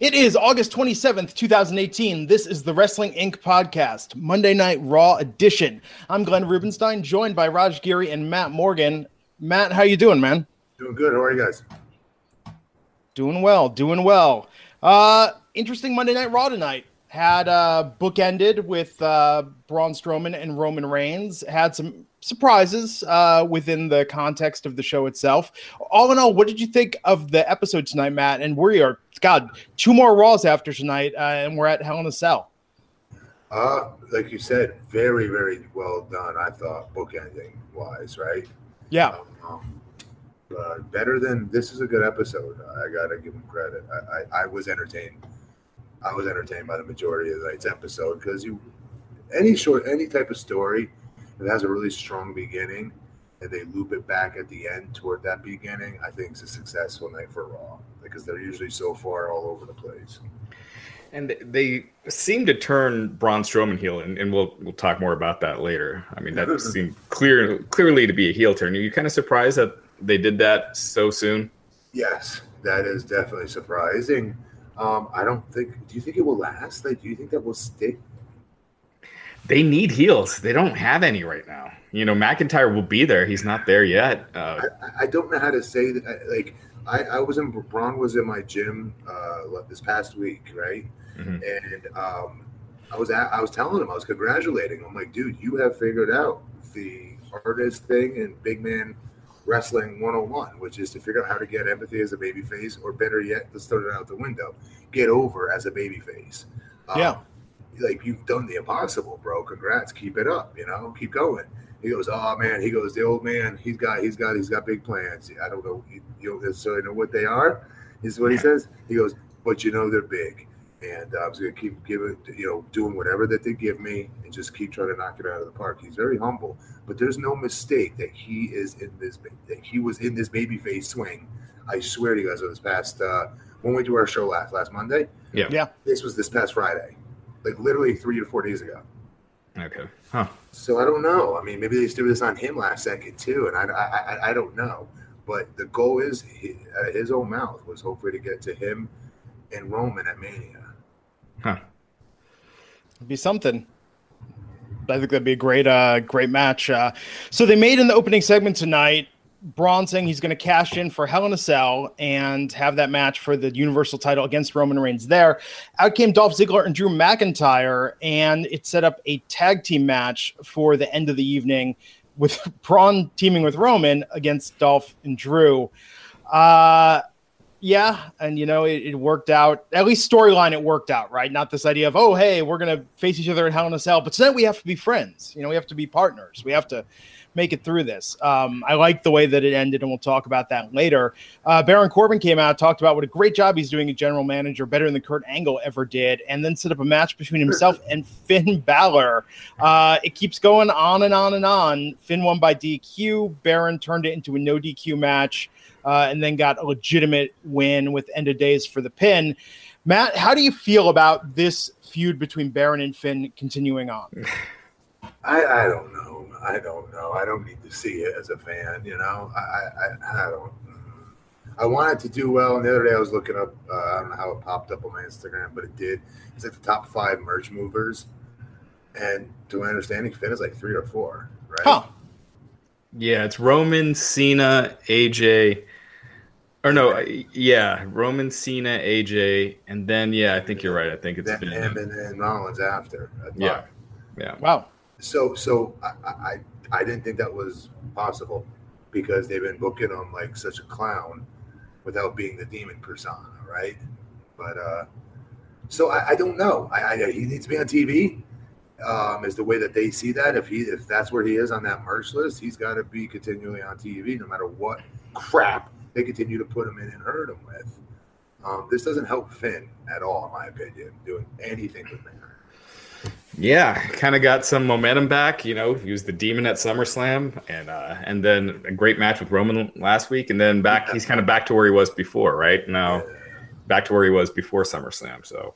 It is August 27th, 2018. This is the Wrestling Inc. podcast, Monday Night Raw edition. I'm Glenn Rubenstein, joined by Raj Giri and Matt Morgan. Matt, how you doing, man? Doing good. How are you guys? Doing well, doing well. Uh, interesting Monday Night Raw tonight. Had uh, bookended with uh, Braun Strowman and Roman Reigns. Had some surprises uh, within the context of the show itself. All in all, what did you think of the episode tonight, Matt? And we are, God, two more Raws after tonight, uh, and we're at Hell in a Cell. Uh, like you said, very, very well done. I thought bookending wise, right? Yeah. Um, uh, better than this is a good episode. I gotta give him credit. I, I, I was entertained. I was entertained by the majority of tonight's episode because you, any short, any type of story that has a really strong beginning and they loop it back at the end toward that beginning, I think it's a successful night for Raw because they're usually so far all over the place. And they seem to turn Braun Strowman heel, and, and we'll we'll talk more about that later. I mean, that seemed clear clearly to be a heel turn. Are you kind of surprised that they did that so soon? Yes, that is definitely surprising. Um, I don't think. Do you think it will last? Like, do you think that will stick? They need heels. They don't have any right now. You know, McIntyre will be there. He's not there yet. Uh, I, I don't know how to say that. Like, I, I was in Braun was in my gym uh, this past week, right? Mhm. And um, I was at, I was telling him I was congratulating. him. I'm like, dude, you have figured out the hardest thing in big man wrestling 101, which is to figure out how to get empathy as a baby face, or better yet, let's throw it out the window, get over as a baby face. Yeah. Like you've done the impossible, bro. Congrats. Keep it up. You know, keep going. He goes, oh man. He goes, the old man. He's got, he's got, he's got big plans. I don't know, you, you don't necessarily know what they are. Is what he says. He goes, but you know they're big, and uh, I'm just gonna keep giving, you know, doing whatever that they give me, and just keep trying to knock it out of the park. He's very humble, but there's no mistake that he is in this, that he was in this babyface swing. I swear to you guys, over this past uh, when we do our show last last Monday, yeah. Yeah. this was this past Friday, like literally three to four days ago. Okay. Huh. So I don't know. I mean, maybe they threw this on him last second too, and I, I, I, I don't know. But the goal is he, uh, his own mouth was hopefully to get to him and Roman at Mania. Huh. It'd be something. I think that'd be a great, uh, great match. Uh, so they made in the opening segment tonight. Braun saying he's going to cash in for Hell in a Cell and have that match for the Universal title against Roman Reigns. There, out came Dolph Ziggler and Drew McIntyre, and it set up a tag team match for the end of the evening with Braun teaming with Roman against Dolph and Drew. Uh, yeah, and you know it, it worked out. At least storyline, it worked out, right? Not this idea of oh, hey, we're gonna face each other at Hell in a Cell, but tonight we have to be friends. You know, we have to be partners. We have to make it through this. Um, I like the way that it ended, and we'll talk about that later. Uh, Baron Corbin came out, talked about what a great job he's doing as general manager, better than Kurt Angle ever did, and then set up a match between himself and Finn Balor. Uh, it keeps going on and on and on. Finn won by DQ. Baron turned it into a no DQ match uh, and then got a legitimate win with end of days for the pin. Matt, how do you feel about this feud between Baron and Finn continuing on? I, I don't know. I don't know. I don't need to see it as a fan. You know, I I, I don't. I wanted to do well. And the other day I was looking up. Uh, I don't know how it popped up on my Instagram, but it did. It's like the top five merch movers, and to my understanding, Finn is like three or four. Right? Huh. Yeah, it's Roman, Cena, AJ. Or no, yeah, Roman, Cena, AJ, and then yeah, I think you're right. I think it's Then been him and then Rollins after. Yeah, yeah. Wow. So so I, I I didn't think that was possible because they've been booking him like such a clown without being the demon persona, right? But uh so I, I don't know. I, I he needs to be on TV. Um, is the way that they see that. If he if that's where he is on that merch list, he's got to be continually on TV, no matter what crap they continue to put him in and hurt him with. Um, this doesn't help Finn at all, in my opinion, doing anything with him. Yeah, kind of got some momentum back. You know, he was the demon at SummerSlam, and uh, and then a great match with Roman last week, and then back. He's kind of back to where he was before, right now, back to where he was before SummerSlam. So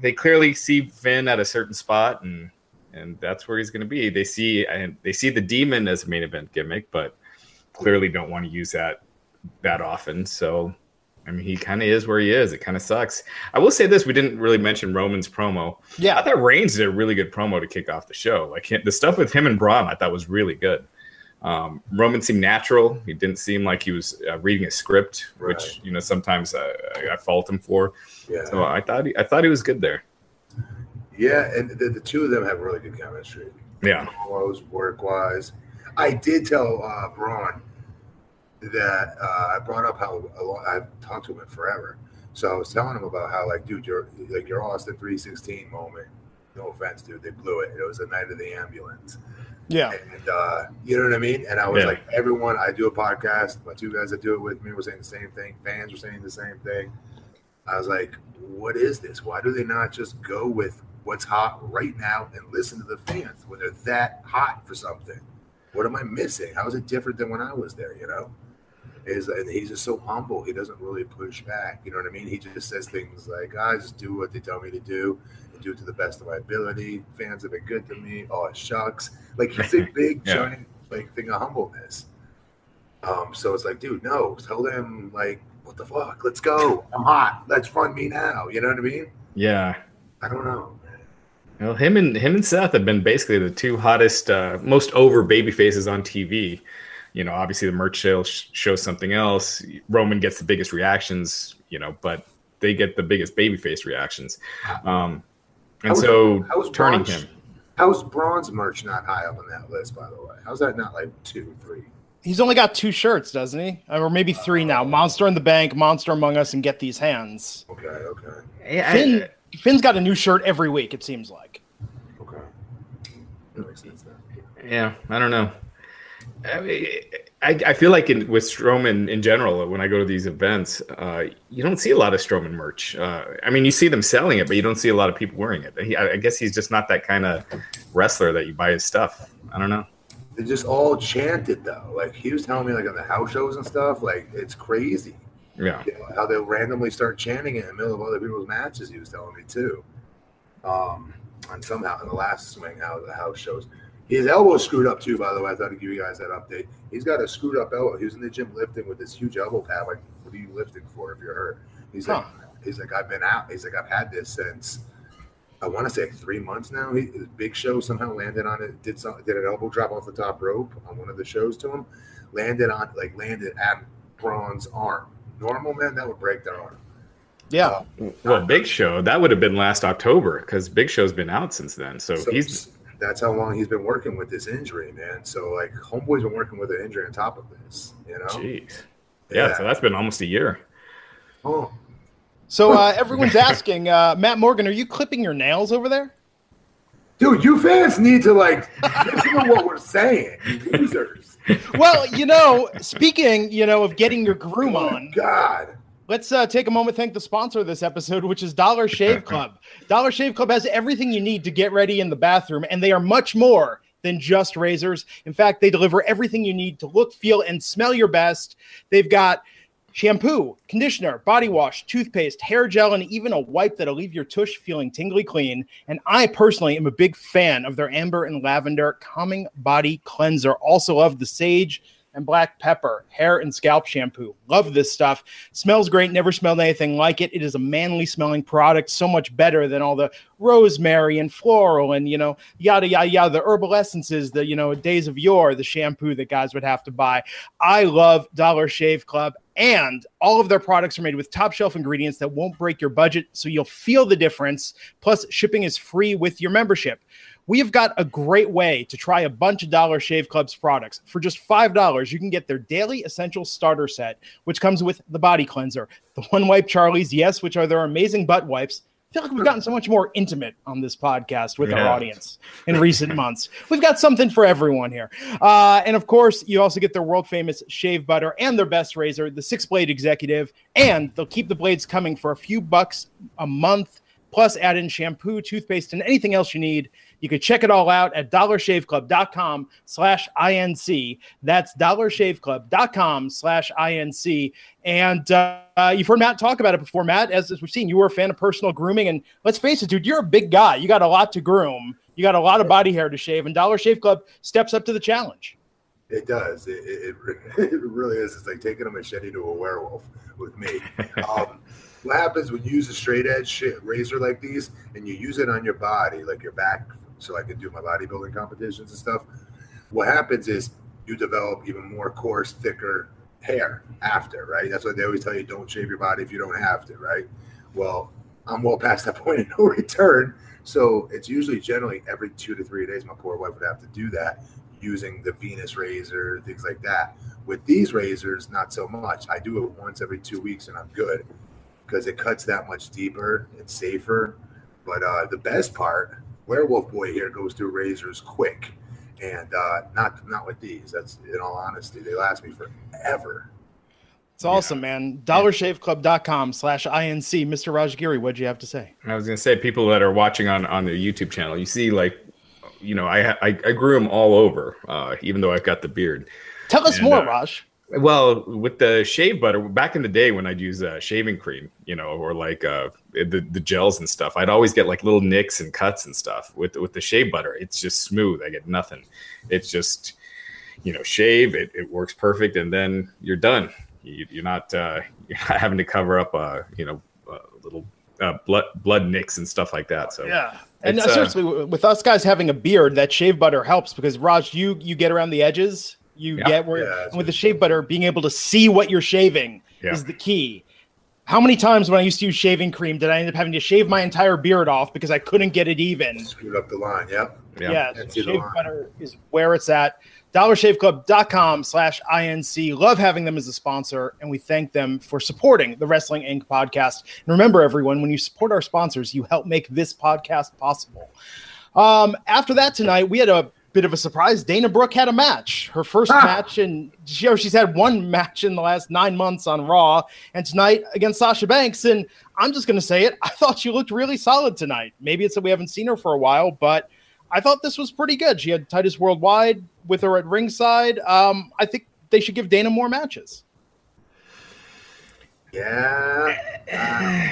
they clearly see Finn at a certain spot, and and that's where he's going to be. They see and they see the demon as a main event gimmick, but clearly don't want to use that that often. So I mean, he kind of is where he is. It kind of sucks. I will say this: we didn't really mention Roman's promo. Yeah. I thought Reigns did a really good promo to kick off the show. Like the stuff with him and Braun, I thought was really good. Um, Roman seemed natural. He didn't seem like he was uh, reading a script, which you know sometimes I, I fault him for. Yeah, So I thought he, I thought he was good there. yeah, and the, the two of them have really good chemistry. Yeah, promos, work wise. I did tell uh, Braun that uh, I brought up how a lot, I've talked to him in forever. So I was telling him about how, like, dude, you're like your Austin 316 moment. No offense, dude, they blew it. It was the night of the ambulance, Yeah. and uh, you know what I mean. And I was Yeah. like, everyone, I do a podcast. My two guys that do it with me were saying the same thing. Fans were saying the same thing. I was like, what is this? Why do they not just go with what's hot right now and listen to the fans when they're that hot for something? What am I missing? How is it different than when I was there? You know, is and he's just so humble. He doesn't really push back. You know what I mean? He just says things like, "I just do what they tell me to do and do it to the best of my ability." Fans have been good to me. Oh, it shucks. Like he's a big Yeah. giant like thing of humbleness. Um, so it's like, dude, no, tell them like, what the fuck? Let's go. I'm hot. Let's fund me now. You know what I mean? yeah. I don't know. Well, him and him and Seth have been basically the two hottest, uh, most over baby faces on TV. You know, obviously the merch sale sh- shows something else. Roman gets the biggest reactions, you know, but they get the biggest babyface reactions. Um, and How's- so how's turning Braun- him, How's Braun's merch not high up on that list, by the way? How's that not like two, three? He's only got two shirts, doesn't he? Or maybe three now. Monster in the Bank, Monster Among Us, and Get These Hands. Okay, okay, Finn, Finn's got a new shirt every week, it seems like. okay. That makes sense then. yeah, I don't know. I, mean, I, I feel like in, with Strowman in general, when I go to these events, uh, you don't see a lot of Strowman merch. Uh, I mean, you see them selling it, but you don't see a lot of people wearing it. He, I, I guess he's just not that kind of wrestler that you buy his stuff. I don't know. They just all chanted though. Like he was telling me, like on the house shows and stuff. Like it's crazy. Yeah. You know, how they'll randomly start chanting in the middle of other people's matches. He was telling me too. Um, and somehow in the last swing, how the house shows, his elbow screwed up too. By the way, I thought I'd give you guys that update. He's got a screwed up elbow. He was in the gym lifting with this huge elbow pad. Like, what are you lifting for if you're hurt? He's like, he's like, I've been out. He's like, I've had this since I want to say three months now. He, his big show somehow landed on it. Did some did an elbow drop off the top rope on one of the shows to him. Landed on like landed at Braun's arm. Normal man that would break their arm. Yeah. Uh, well, Big Show, that would have been last October because Big Show's been out since then. So, So he's that's how long he's been working with this injury, man. So like homeboy's been working with an injury on top of this, you know. jeez. Yeah, so that's been almost a year. Oh, So uh, everyone's asking, uh, Matt Morgan, are you clipping your nails over there? dude, you fans need to like listen to what we're saying, losers. Well, you know, speaking, you know, of getting your groom on, God. Let's uh, take a moment to thank the sponsor of this episode, which is Dollar Shave Club. Dollar Shave Club has everything you need to get ready in the bathroom, and they are much more than just razors. In fact, they deliver everything you need to look, feel, and smell your best. They've got shampoo, conditioner, body wash, toothpaste, hair gel, and even a wipe that'll leave your tush feeling tingly clean. And I personally am a big fan of their amber and lavender calming body cleanser. Also love the sage and black pepper hair and scalp shampoo. Love this stuff. Smells great. Never smelled anything like it. It is a manly smelling product, so much better than all the rosemary and floral and you know yada yada yada the herbal essences, the you know days of yore, the shampoo that guys would have to buy. I love Dollar Shave Club. And all of their products are made with top shelf ingredients that won't break your budget, so you'll feel the difference. Plus, shipping is free with your membership. We have got a great way to try a bunch of Dollar Shave Club's products. For just $5, you can get their daily essential starter set, which comes with the body cleanser, the one wipe Charlie's, yes, which are their amazing butt wipes, I feel like we've gotten so much more intimate on this podcast with our audience in recent months. We've got something for everyone here. Uh, and of course, you also get their world famous shave butter and their best razor, the six blade executive. And they'll keep the blades coming for a few bucks a month, plus add in shampoo, toothpaste, and anything else you need. You can check it all out at dollarshaveclub.com slash INC. That's dollarshaveclub.com slash INC. And uh, uh, you've heard Matt talk about it before. Matt, as, as we've seen, you were a fan of personal grooming. And let's face it, dude, you're a big guy. You got a lot to groom. You got a lot of body hair to shave. And Dollar Shave Club steps up to the challenge. It does. It, it, it, it really is. It's like taking a machete to a werewolf with me. Um, what happens when you use a straight edge razor like these and you use it on your body, like your back, so I can do my bodybuilding competitions and stuff? What happens is you develop even more coarse, thicker hair after, right? That's why they always tell you don't shave your body if you don't have to, right? Well, I'm well past that point of no return. So it's usually generally every two to three days, my poor wife would have to do that using the Venus razor, things like that. With these razors, not so much. I do it once every two weeks and I'm good because it cuts that much deeper. It's safer. But uh, the best part, Werewolf Boy here goes through razors quick. And uh, not not with these. That's in all honesty, they last me forever. It's awesome, man. DollarShaveClub.com slash INC. Mr. Raj Giri, what'd you have to say? I was gonna say people that are watching on on the YouTube channel, you see like, you know, I I, I grew them all over, uh, even though I've got the beard. Tell us And, more, uh, Raj. Well, with the shave butter, back in the day when I'd use uh, shaving cream, you know, or like uh, the the gels and stuff, I'd always get like little nicks and cuts and stuff. With with the shave butter, it's just smooth. I get nothing. It's just, you know, shave. It, it works perfect, and then you're done. You, you're not uh, you're not having to cover up, uh, you know, uh, little uh, blood blood nicks and stuff like that. So Yeah. And It's, uh, uh, seriously, with us guys having a beard, that shave butter helps because Raj, you you get around the edges, you Yeah. get where Yeah, with the what- shave butter, being able to see what you're shaving Yeah. is the key. How many times when I used to use shaving cream did I end up having to shave my entire beard off because I couldn't get it even? Screwed up the line. Yep. yeah. Yeah, so shave butter is where it's at. DollarShaveClub.com slash INC. Love having them as a sponsor, and we thank them for supporting the Wrestling Inc. podcast. And remember, everyone, when you support our sponsors, you help make this podcast possible. Um, after that tonight, we had a bit of a surprise. Dana Brooke had a match, her first Ah. match, and she, oh, she's had one match in the last nine months on Raw, and tonight against Sasha Banks. And I'm just going to say it, I thought she looked really solid tonight. Maybe it's that we haven't seen her for a while, but I thought this was pretty good. She had Titus Worldwide with her at ringside. Um, I think they should give Dana more matches. Yeah. Uh,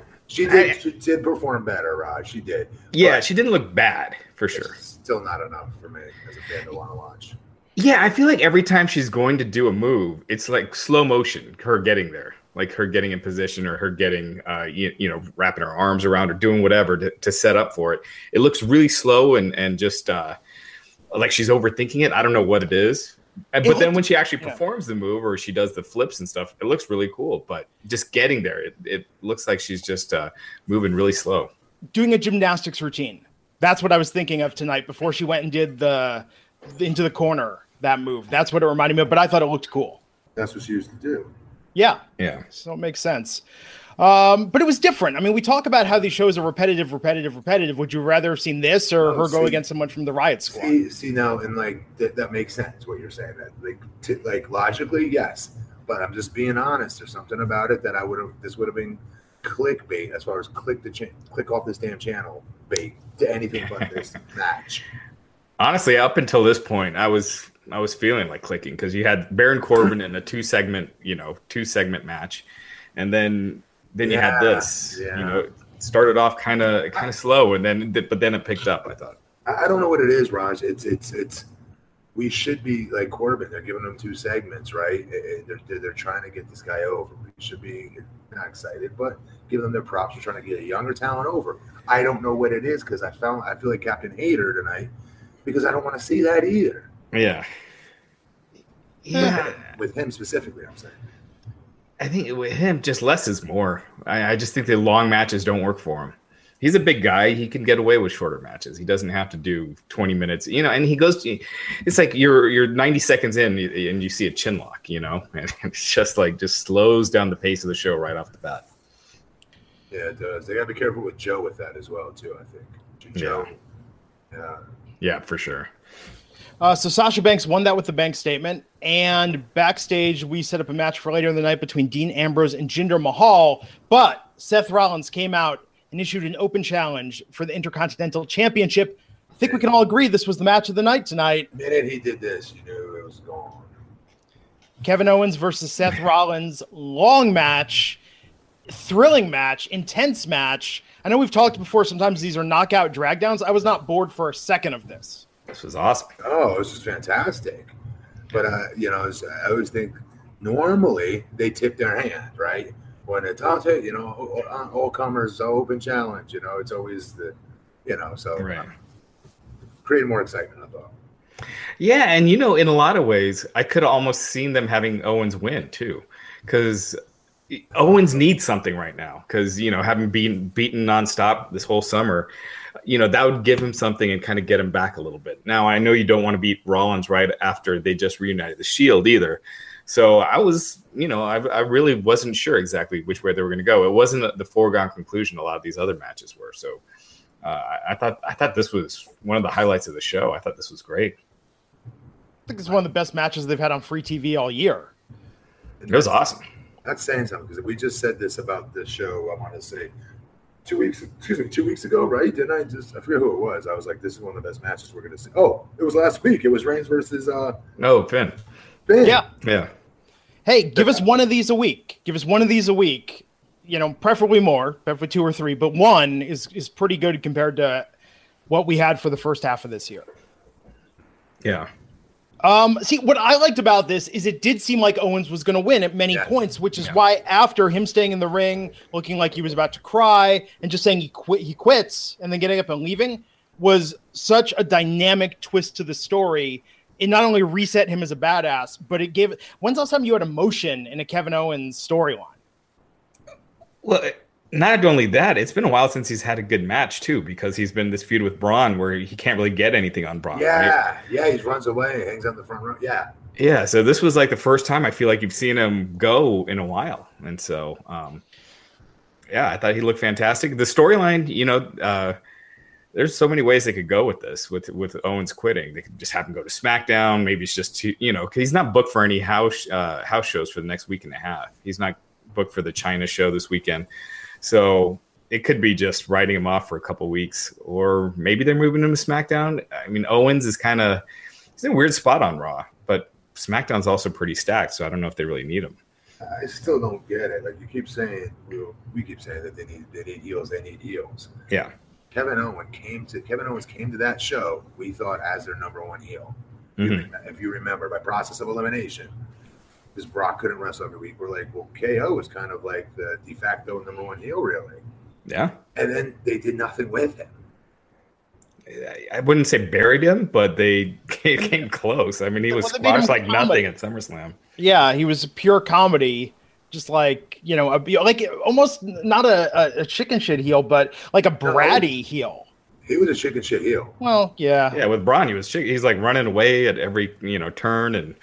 she did. She did perform better, Raj. She did. Yeah, But she didn't look bad for sure. It's Still not enough for me as a fan to want to watch. Yeah, I feel like every time she's going to do a move, it's like slow motion, her getting there, like her getting in position or her getting, uh, you, you know, wrapping her arms around or doing whatever to, to set up for it. It looks really slow and and just uh, like she's overthinking it. I don't know what it is. And- It But then when she actually yeah. performs the move or she does the flips and stuff, it looks really cool. But just getting there, it, it looks like she's just uh, moving really slow. Doing a gymnastics routine. That's what I was thinking of tonight before she went and did the into the corner that move. That's what it reminded me of. But I thought it looked cool. That's what she used to do. Yeah, Yeah. so it makes sense. Um, but it was different. I mean, we talk about how these shows are repetitive, repetitive, repetitive. Would you rather have seen this or Oh, her go against someone from the Riot Squad? See, see now, and like that, that makes sense what you're saying. That like, t- like logically, yes, but I'm just being honest. There's something about it that I would have. This would have been clickbait as far as click the cha- click off this damn channel bait to anything but this match. Honestly, up until this point, I was I was feeling like clicking because you had Baron Corbin in a two segment, you know, two segment match, and then then you had this, yeah. you know, started off kind of kind of slow, and then but then it picked up. I thought. I, I don't know what it is, Raj. It's it's it's. We should be like Corbin. They're giving him two segments, right? They're, they're, they're trying to get this guy over. We should be not excited, but give them their props. They're trying to get a younger talent over. I don't know what it is because I found I feel like Captain Hater tonight because I don't want to see that either. Yeah. Yeah. With him specifically, I'm saying. I think with him, just less is more. I, I just think the long matches don't work for him. He's a big guy. He can get away with shorter matches. He doesn't have to do 20 minutes, you know. And he goes to, it's like you're you're 90 seconds in and you see a chin lock, you know, and it's just like just slows down the pace of the show right off the bat. Yeah, it does. They got to be careful with Joe with that as well, too. I think Joe. Yeah. Yeah, for sure. Uh, so Sasha Banks won that with the bank statement, and backstage we set up a match for later in the night between Dean Ambrose and Jinder Mahal. But Seth Rollins came out and issued an open challenge for the Intercontinental Championship. I think we can all agree this was the match of the night tonight. The minute he did this, you knew it was gone. Kevin Owens versus Seth Rollins, long match, thrilling match, intense match. I know we've talked before. Sometimes these are knockout drag downs. I was not bored for a second of this. This was awesome. Oh, this is fantastic. But uh, you know, it's- I always think normally they tip their hand, right? When it's out there, you know, all, all- all comers open challenge. You know, it's always the, you know, so uh, create more excitement. I thought. Yeah, and you know, in a lot of ways, I could have almost seen them having Owens win too, because Owens needs something right now. Because you know, having been beaten nonstop this whole summer, you know, that would give him something and kind of get him back a little bit. Now, I know you don't want to beat Rollins right after they just reunited the Shield either. So I was, you know, I, I really wasn't sure exactly which way they were going to go. It wasn't the foregone conclusion a lot of these other matches were. So uh, I, I thought I thought this was one of the highlights of the show. I thought this was great. I think it's one of the best matches they've had on free TV all year. It was awesome. That's saying something because we just said this about the show. I want to say two weeks, excuse me, two weeks ago, right? Didn't I just? I forget who it was. I was like, this is one of the best matches we're going to see. Oh, it was last week. It was Reigns versus uh, No, Finn. Finn. Yeah. Yeah. Hey, give us one of these a week. Give us one of these a week. You know, preferably more, preferably two or three, but one is is pretty good compared to what we had for the first half of this year. Yeah. Um, see, what I liked about this is it did seem like Owens was going to win at many Yes. points, which is why after him staying in the ring, looking like he was about to cry, and just saying he quit, he quits, and then getting up and leaving, was such a dynamic twist to the story. It not only reset him as a badass, but it gave. When's the last time you had emotion in a Kevin Owens storyline? Well, not only that, it's been a while since he's had a good match too, because he's been this feud with Braun where he can't really get anything on Braun. right? Yeah, yeah, he runs away, hangs on the front row. Yeah, Yeah. So this was like the first time I feel like you've seen him go in a while, and so um, yeah, I thought he looked fantastic. The storyline, you know, uh, there's so many ways they could go with this. With with Owens quitting, they could just have him go to SmackDown. Maybe it's just to, you know, he's not booked for any house uh, house shows for the next week and a half. He's not booked for the China show this weekend, so it could be just writing him off for a couple weeks, or maybe they're moving him to SmackDown. I mean, Owens is kind of he's in a weird spot on Raw, but SmackDown's also pretty stacked, so I don't know if they really need him. I still don't get it. Like you keep saying, we, we keep saying that they need they need heels, they need heels. Yeah, Kevin Owens came to Kevin Owens came to that show. We thought as their number one heel. Mhm. If you remember, by process of elimination, because Brock couldn't wrestle every week, we're like, well, KO is kind of like the de facto number one heel, really. yeah. And then they did nothing with him. I- I wouldn't say buried him, but they came close. I mean, he was Well, they made him squashed like comedy. nothing at SummerSlam. Yeah, he was pure comedy, just like you know, a, like almost not a, a, a chicken shit heel, but like a bratty heel. He was a chicken shit heel. Well, yeah, Yeah, with Braun, he was chick- he's like running away at every you know turn, and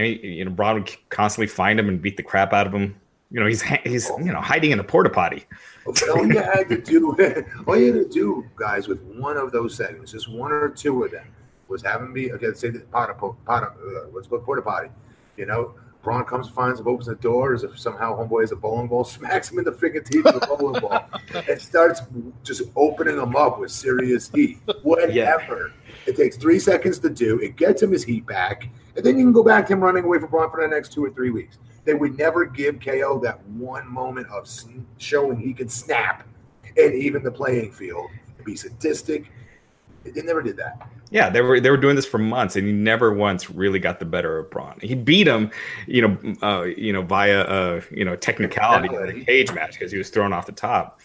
and he, you know Braun would constantly find him and beat the crap out of him. You know, he's he's you know hiding in a porta potty. All you had to do, all you had to do, guys, with one of those segments, just one or two of them, was have him be okay. Say the pot, pot, pot uh, what's called porta potty. You know, Braun comes, finds him, opens the door. As if somehow homeboy has a bowling ball, smacks him in the freaking teeth with a bowling ball, and starts just opening him up with serious heat. Whatever. It takes three seconds to do. It gets him his heat back, and then you can go back to him running away from Braun for the next two or three weeks. They would never give KO that one moment of showing he can snap and even the playing field, be sadistic. They never did that. Yeah, they were they were doing this for months, and he never once really got the better of Braun. He beat him, you know, uh, you know, via uh, you know technicality in the cage match because he was thrown off the top.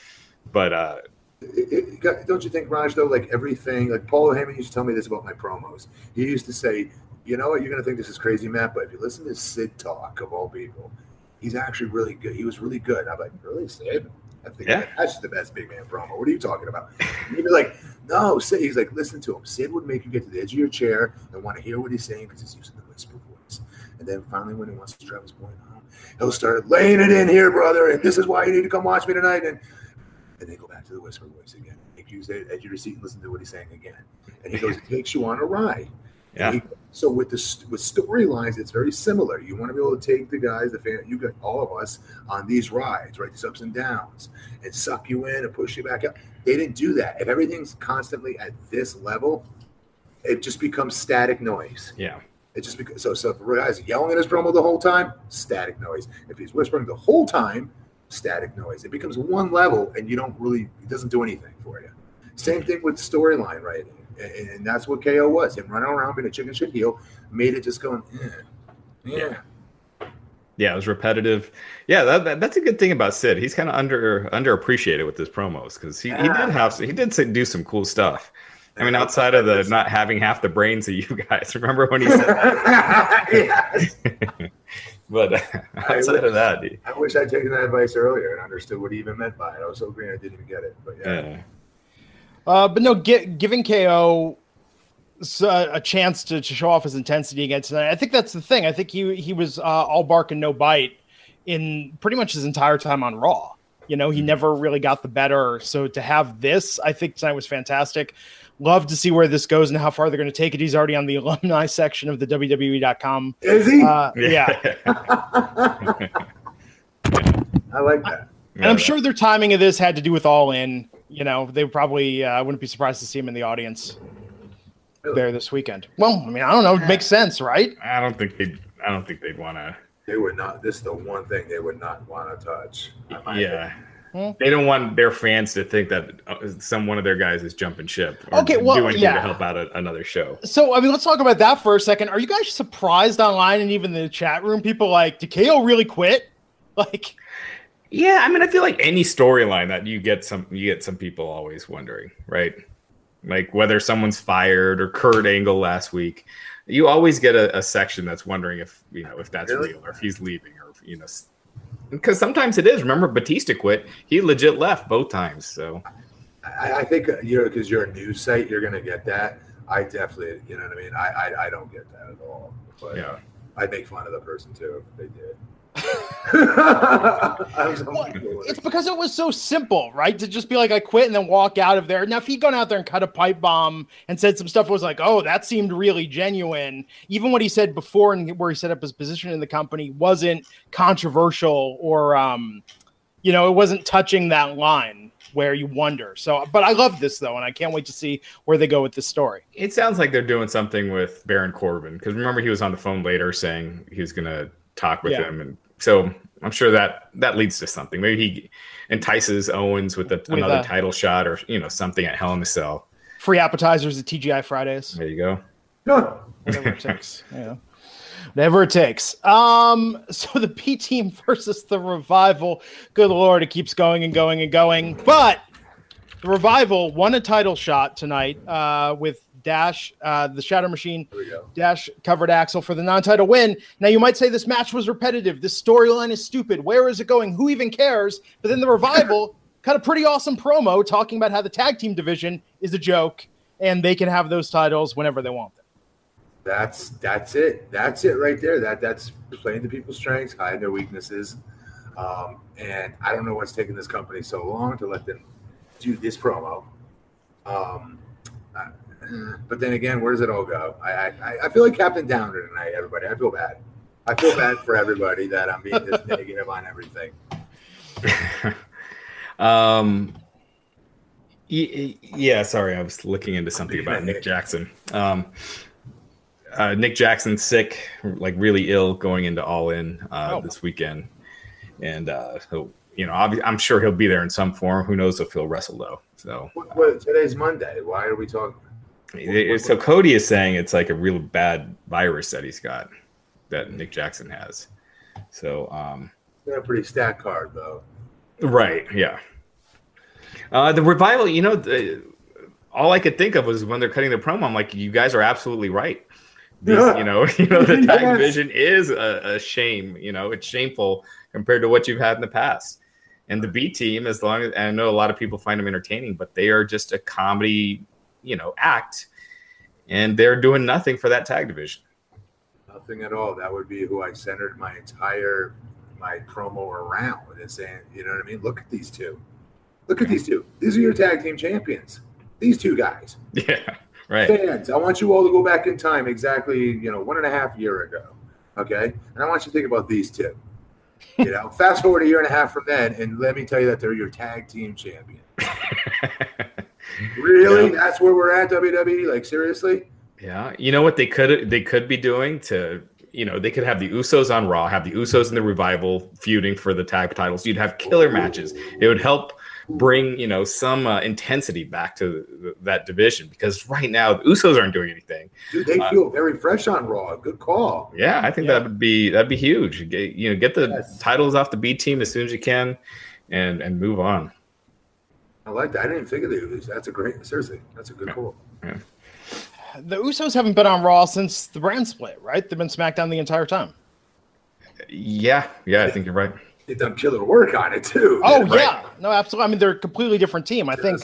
But uh, It- it- don't you think, Raj? Though, like everything, like Paul Heyman used to tell me this about my promos. He used to say, "You know what? You're going to think this is crazy, Matt, but if you listen to Sid talk of all people, he's actually really good. He was really good." I'm like, "Really, Sid?" I think Yeah. that's the best big man promo. What are you talking about? And he'd be like, "No, Sid." He's like, "Listen to him. Sid would make you get to the edge of your chair and want to hear what he's saying because he's using the whisper voice. And then finally, when he wants to drive his point home, he'll start laying it in here, brother. And this is why you need to come watch me tonight." And and then go back to the whisper voice again. Make the edge of your seat and listen to what he's saying again. And he goes, it takes you on a ride. Yeah. He- so with the with storylines, it's very similar. You want to be able to take the guys, the fan, you got all of us on these rides, right? These ups and downs, and suck you in and push you back up. They didn't do that. If everything's constantly at this level, it just becomes static noise. Yeah. It just because so. So if a guy's yelling at his promo the whole time, static noise. If he's whispering the whole time, static noise. It becomes one level, and you don't really. It doesn't do anything for you. Same thing with storyline writing, and, and that's what KO was. Him running around being a chicken shit heel made it just going. Eh, yeah. Yeah, it was repetitive. Yeah, that, that, that's a good thing about Sid. He's kind of under underappreciated with his promos because he, he did have he did say, do some cool stuff. I mean, outside of the not having half the brains of you guys, remember when he said that? But outside of that, he- I wish I'd taken that advice earlier and understood what he even meant by it. I was so green I didn't even get it. But yeah. yeah, Uh, but no, gi- giving KO uh, a chance to, to show off his intensity again tonight. I think that's the thing. I think he he was uh, all bark and no bite in pretty much his entire time on Raw. You know, he never really got the better. So to have this, I think tonight was fantastic. Love to see where this goes and how far they're going to take it. He's already on the alumni section of the WWE.com. Is he? Uh, yeah. I like that. And I'm sure their timing of this had to do with All In. You know, they probably uh, wouldn't be surprised to see him in the audience there this weekend. Well, I mean, I don't know. It makes sense, right? I don't think they. I don't think they'd want to. They would not. This is the one thing they would not want to touch. Yeah. Hmm. They don't want their fans to think that uh, some one of their guys is jumping ship. Or Okay, well, do anything yeah. to help out a, another show. So, I mean, let's talk about that for a second. Are you guys surprised online and even in the chat room? People like, did KO really quit? Like, Yeah, I mean, I feel like any storyline that you get some, you get some people always wondering, right? Like whether someone's fired or Kurt Angle last week, you always get a, a section that's wondering if you know if that's Really? real or if he's leaving or if, you know, because sometimes it is. Remember, Batista quit; he legit left both times. So I, I think uh, you know because you're a news site, you're gonna get that. I definitely, you know what I mean. I I, I don't get that at all. But yeah, I'd make fun of the person too if they did. I'm so Well, it's because it was so simple, right? To just be like, I quit and then walk out of there. Now, if he'd gone out there and cut a pipe bomb and said some stuff, was like, oh, that seemed really genuine. Even what he said before and where he set up his position in the company wasn't controversial or, um, you know, it wasn't touching that line where you wonder. So, but I love this though, and I can't wait to see where they go with this story. it sounds like they're doing something with Baron Corbin because remember he was on the phone later saying he was going to talk with Yeah. him, and so I'm sure that that leads to something. Maybe he entices Owens with, a, another a- title shot or you know something at Hell in a Cell. Free appetizers at TGI Fridays. There you go. No, whatever it takes. Yeah. Whatever it takes. Um, so the B team versus the revival. Good lord, it keeps going and going and going. But the revival won a title shot tonight uh, with Dash, uh, the Shatter Machine. here we go. Dash covered Axel for the non-title win. Now you might say this match was repetitive. This storyline is stupid. Where is it going? Who even cares? But then the revival cut a pretty awesome promo talking about how the tag team division is a joke and they can have those titles whenever they want them. That's that's it. That's it right there. That that's playing to people's strengths, hiding their weaknesses. Um, and I don't know what's taking this company so long to let them do this promo. Um, but then again, where does it all go? I I, I feel like Captain Downer tonight, everybody. I feel bad. I feel bad for everybody that I'm being this negative on everything. Um, y- y- yeah, sorry, I was looking into something about Nick Jackson. Um, uh, Nick Jackson sick, like really ill, going into All In uh, Oh. this weekend, and uh, he'll, you know, I'm sure he'll be there in some form. Who knows if he'll wrestle though? So, What, what, today's Monday. Why are we talking? So Cody is saying it's like a real bad virus that he's got, that Nick Jackson has. So, um, a pretty stacked card though. Right. Yeah. Uh, the revival, you know, the, all I could think of was when they're cutting the promo. I'm like, you guys are absolutely right. These, Yeah. You know, you know, the tag Yes. division is a, a shame. You know, it's shameful compared to what you've had in the past. And the B team, as long as I know a lot of people find them entertaining, but they are just a comedy, you know, act, and they're doing nothing for that tag division. Nothing at all. That would be who I centered my entire my promo around and saying, you know what I mean? Look at these two. Look at these two. These are your tag team champions. These two guys. Yeah, right. Fans, I want you all to go back in time exactly, you know, one and a half year ago. Okay. And I want you to think about these two. You know, fast forward a year and a half from then, and let me tell you that they're your tag team champions. Really? Yeah. That's where we're at, WWE? Like, seriously? Yeah, you know what they could they could be doing to you know they could have the Usos on Raw, have the Usos and the Revival feuding for the tag titles. You'd have killer matches. It would help bring you know some uh, intensity back to th- that division because right now the Usos aren't doing anything. Dude, they Uh, feel very fresh on Raw. Good call. Yeah, I think Yeah. that would be that'd be huge. Get, you know, get the Yes. titles off the B team as soon as you can, and and move on. I like that. I didn't even think of the That's a great, seriously, that's a good call. The Usos haven't been on Raw since the brand split, right? They've been SmackDown the entire time. Yeah, yeah, I think you're right. They've done killer work on it, too. Oh right. yeah, no, absolutely. I mean, they're a completely different team. I think.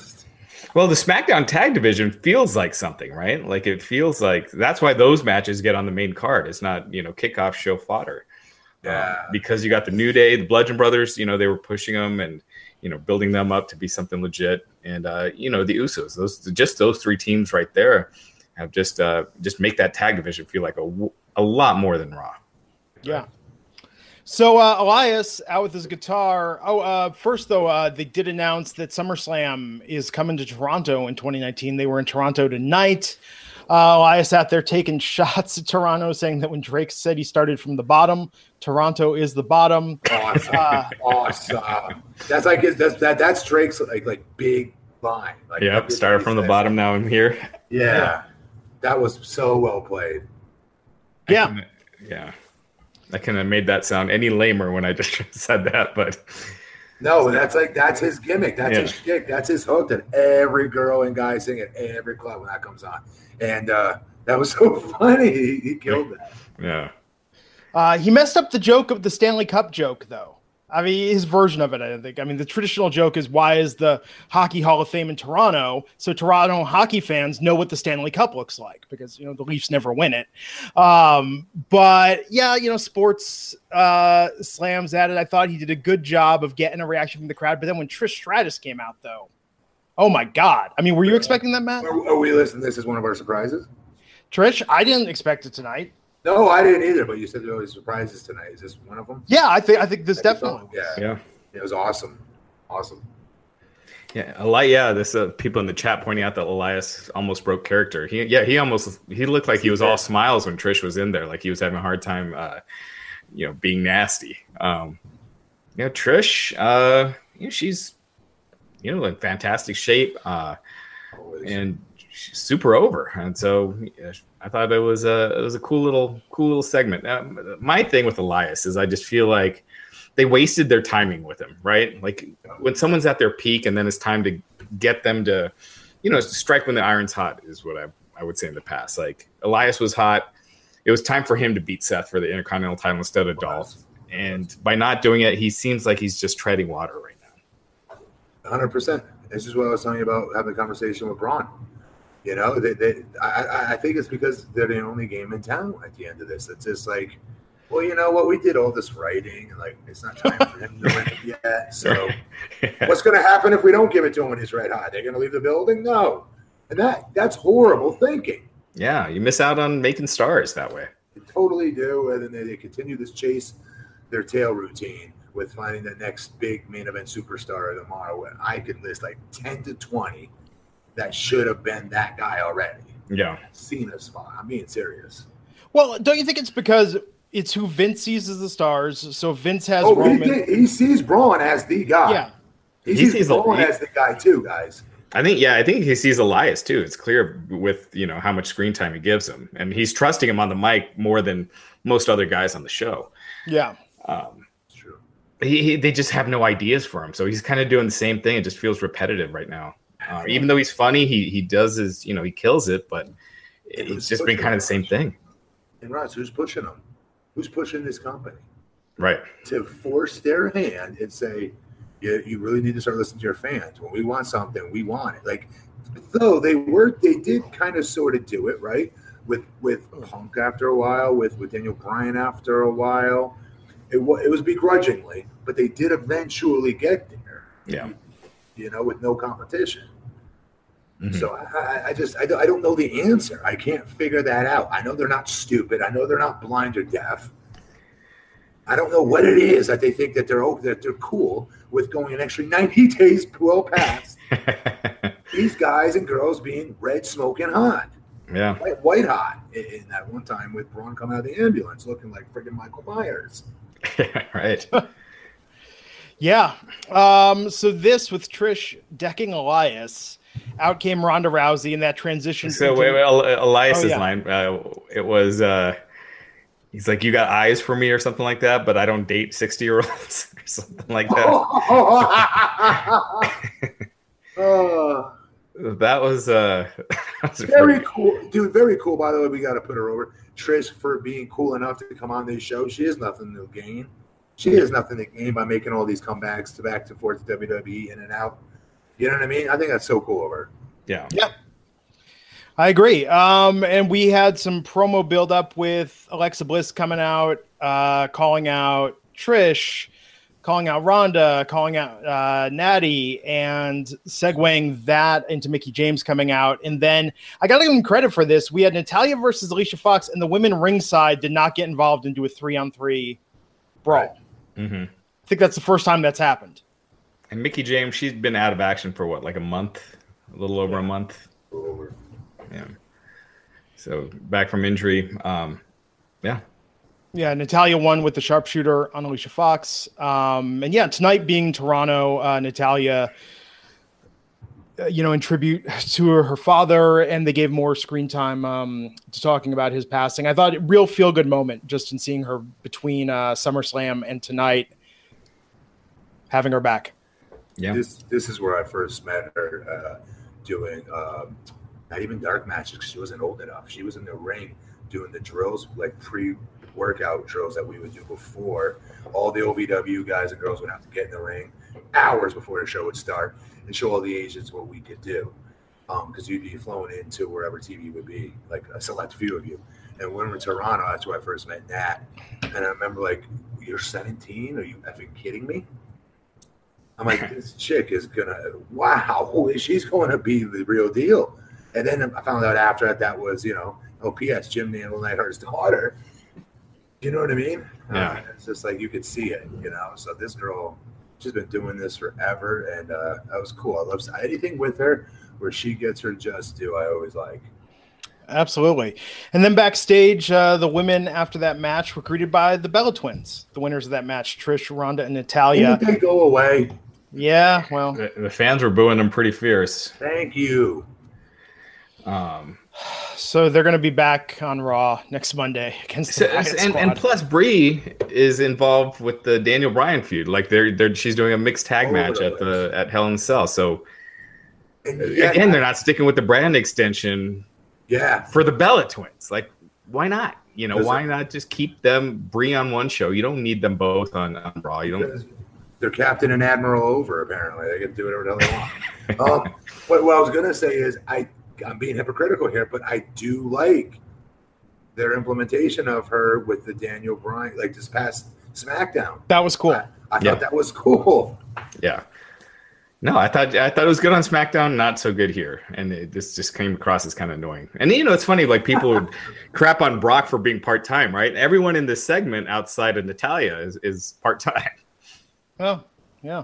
Well, the SmackDown tag division feels like something, right? Like it feels like that's why those matches get on the main card. It's not, you know, kickoff show fodder. Yeah. Um, because you got the New Day, the Bludgeon Brothers, you know, they were pushing them and, you know, building them up to be something legit. And, uh, you know, the Usos, those, just those three teams right there have just, uh, just make that tag division feel like a a lot more than Raw. Yeah. So uh, Elias out with his guitar. Oh, uh, first though, uh, they did announce that SummerSlam is coming to Toronto in 2019. They were in Toronto tonight. Uh, Elias out there taking shots at Toronto, saying that when Drake said he started from the bottom, Toronto is the bottom. Awesome. Uh, awesome. That's like his, that's that that's Drake's like like big line. Like Yep. Started from the bottom. Now I'm here. Yeah. That was so well played. yeah, Yeah. I couldn't have made that sound any lamer when I just said that, but No, that's like that's his gimmick. That's Yeah. his shtick. That's his hook that every girl and guy sing at every club when that comes on. And uh that was so funny. He, he killed that. yeah. uh, he messed up the joke of the Stanley Cup joke, though. I mean, his version of it, I think. I mean, the traditional joke is why is the Hockey Hall of Fame in Toronto? So Toronto hockey fans know what the Stanley Cup looks like because, you know, the Leafs never win it. Um, but yeah, you know, sports uh, slams at it. I thought he did a good job of getting a reaction from the crowd. But then when Trish Stratus came out, though, oh my God. I mean, were you expecting that, Matt? Are, are we listening? This is one of our surprises. Trish, I didn't expect it tonight. No, I didn't either. But you said there were surprises tonight. Is this one of them? Yeah, I think I think this definitely. Yeah, Yeah. it was awesome. Awesome. Yeah, Eli- yeah. This uh, people in the chat pointing out that Elias almost broke character. He, yeah, he almost he looked like he was all smiles when Trish was in there, like he was having a hard time, uh, you know, being nasty. Um, you know, Trish, uh, you know, she's you know in fantastic shape, uh, Always. and she's super over. And so I thought it was a it was a cool little cool little segment. Um, my thing with Elias is I just feel like they wasted their timing with him, right? Like when someone's at their peak and then it's time to get them to, you know, strike when the iron's hot is what I, I would say in the past. Like Elias was hot. It was time for him to beat Seth for the Intercontinental title instead of Dolph. And by not doing it, he seems like he's just treading water right now. hundred percent. This is what I was telling you about having a conversation with Braun. You know, they, they, I, I- think it's because they're the only game in town at the end of this. It's just like, well, you know what? We did all this writing, and like, it's not time for him to win it yet. So, what's going to happen if we don't give it to him when he's red hot? They're going to leave the building? No, and that that's horrible thinking. yeah, you miss out on making stars that way. They totally do, and then they, they continue this chase their tail routine with finding the next big main event superstar tomorrow. And I could list like ten to twenty that should have been that guy already. Yeah. Cena's spot. I'm being serious. Well, don't you think it's because it's who Vince sees as the stars? So Vince has Oh, he, Roman. did- he sees Braun as the guy. Yeah. he, He sees, sees a- Braun he- as the guy too, guys. I think, yeah, I think he sees Elias too. It's clear with, you know, how much screen time he gives him. And he's trusting him on the mic more than most other guys on the show. Yeah. Um, true. he, he, they just have no ideas for him. So he's kind of doing the same thing. It just feels repetitive right now. Uh, even though he's funny, he he does his, you know, he kills it, but it's just been kind of the same thing. And Russ, who's pushing them? Who's pushing this company? Right. to force their hand and say, you, you really need to start listening to your fans. When we want something, we want it. Like, though they were, they did kind of sort of do it right with with Punk after a while, with with Daniel Bryan after a while. It was it was begrudgingly, but they did eventually get there. Yeah. You know, with no competition. Mhm. So I, I, I just I don't, I don't know the answer. I can't figure that out. I know they're not stupid. I know they're not blind or deaf. I don't know what it is that they think that they're oh, that they're cool with going an extra ninety days well past these guys and girls being red smoking hot, yeah. white, white hot. In, in that one time with Braun coming out of the ambulance looking like freaking Michael Myers. right. Yeah. Um, so this with Trish decking Elias, out came Ronda Rousey in that transition. So into- wait, wait, El- Elias's Oh, yeah. line. Uh, it was uh, he's like, "You got eyes for me" or something like that, but I don't date sixty year olds or something like that. Oh, That was uh, that was very pretty- cool, dude. Very cool. By the way, we got to put her over. Trish for being cool enough to come on this show. She has nothing to gain. She has nothing to gain by making all these comebacks to back to forth to WWE in and out. You know what I mean? I think that's so cool of her. yeah. I agree. Um, and we had some promo build up with Alexa Bliss coming out, uh, calling out Trish, calling out Ronda, calling out uh, Natty, and segueing that into Mickie James coming out. And then I got to give him credit for this. We had Natalya versus Alicia Fox, and the women ringside did not get involved into a three on three brawl. Right. hmm I think that's the first time that's happened. And Mickie James, she's been out of action for what, like a month, a little over a month. Over. Yeah. So back from injury. Um, yeah. Yeah, Natalya won with the sharpshooter on Alicia Fox. Um, and yeah, tonight being Toronto, uh, Natalya, uh, you know, in tribute to her, her father, and they gave more screen time um, to talking about his passing. I thought a real feel good moment just in seeing her between uh, SummerSlam and tonight, having her back. Yeah. This this is where I first met her uh, doing um, not even dark matches she wasn't old enough. She was in the ring doing the drills, like pre workout drills that we would do before. All the OVW guys and girls would have to get in the ring hours before the show would start and show all the Asians what we could do. Because you'd be flown into wherever TV would be, like a select few of you. And when we were in Toronto, that's where I first met Nat. And I remember, like, you're 17? Are you effing kidding me? I'm like, this chick is gonna, wow, she's going to be the real deal. And then I found out after that that was, you know, oh, P.S. Jim Neal Neidhart's daughter. You know what I mean? Yeah. Uh, it's just like you could see it, you know. So this girl, she's been doing this forever, and uh, that was cool. I love anything with her where she gets her just due. I always like. Absolutely. And then backstage, uh, the women after that match were greeted by the Bella Twins, the winners of that match, Trish, Ronda, and Natalya. Didn't they go away? Yeah, well, The, the fans were booing them pretty fierce. Thank you. Um, so they're going to be back on Raw next Monday against so- the Riot and, and plus Brie is involved with the Daniel Bryan feud. Like they're they're she's doing a mixed tag All match at the the at Hell in a Cell. So And again, they're not sticking with the brand extension yeah, for the Bella Twins. Like why not? You know, why not just keep them Brie on one show? You don't need them both on, on Raw. You don't. they're captain and admiral over. Apparently, they can do whatever the hell they want. um, but what I was gonna say is, I I'm being hypocritical here, but I do like their implementation of her with the Daniel Bryan, like this past SmackDown. that was cool. I, I Yeah. thought that was cool. Yeah. No, I thought I thought it was good on SmackDown, not so good here, and it, this just came across as kind of annoying. And you know, it's funny, like people would crap on Brock for being part time, right? Everyone in this segment outside of Natalya is, is part time. Oh, yeah.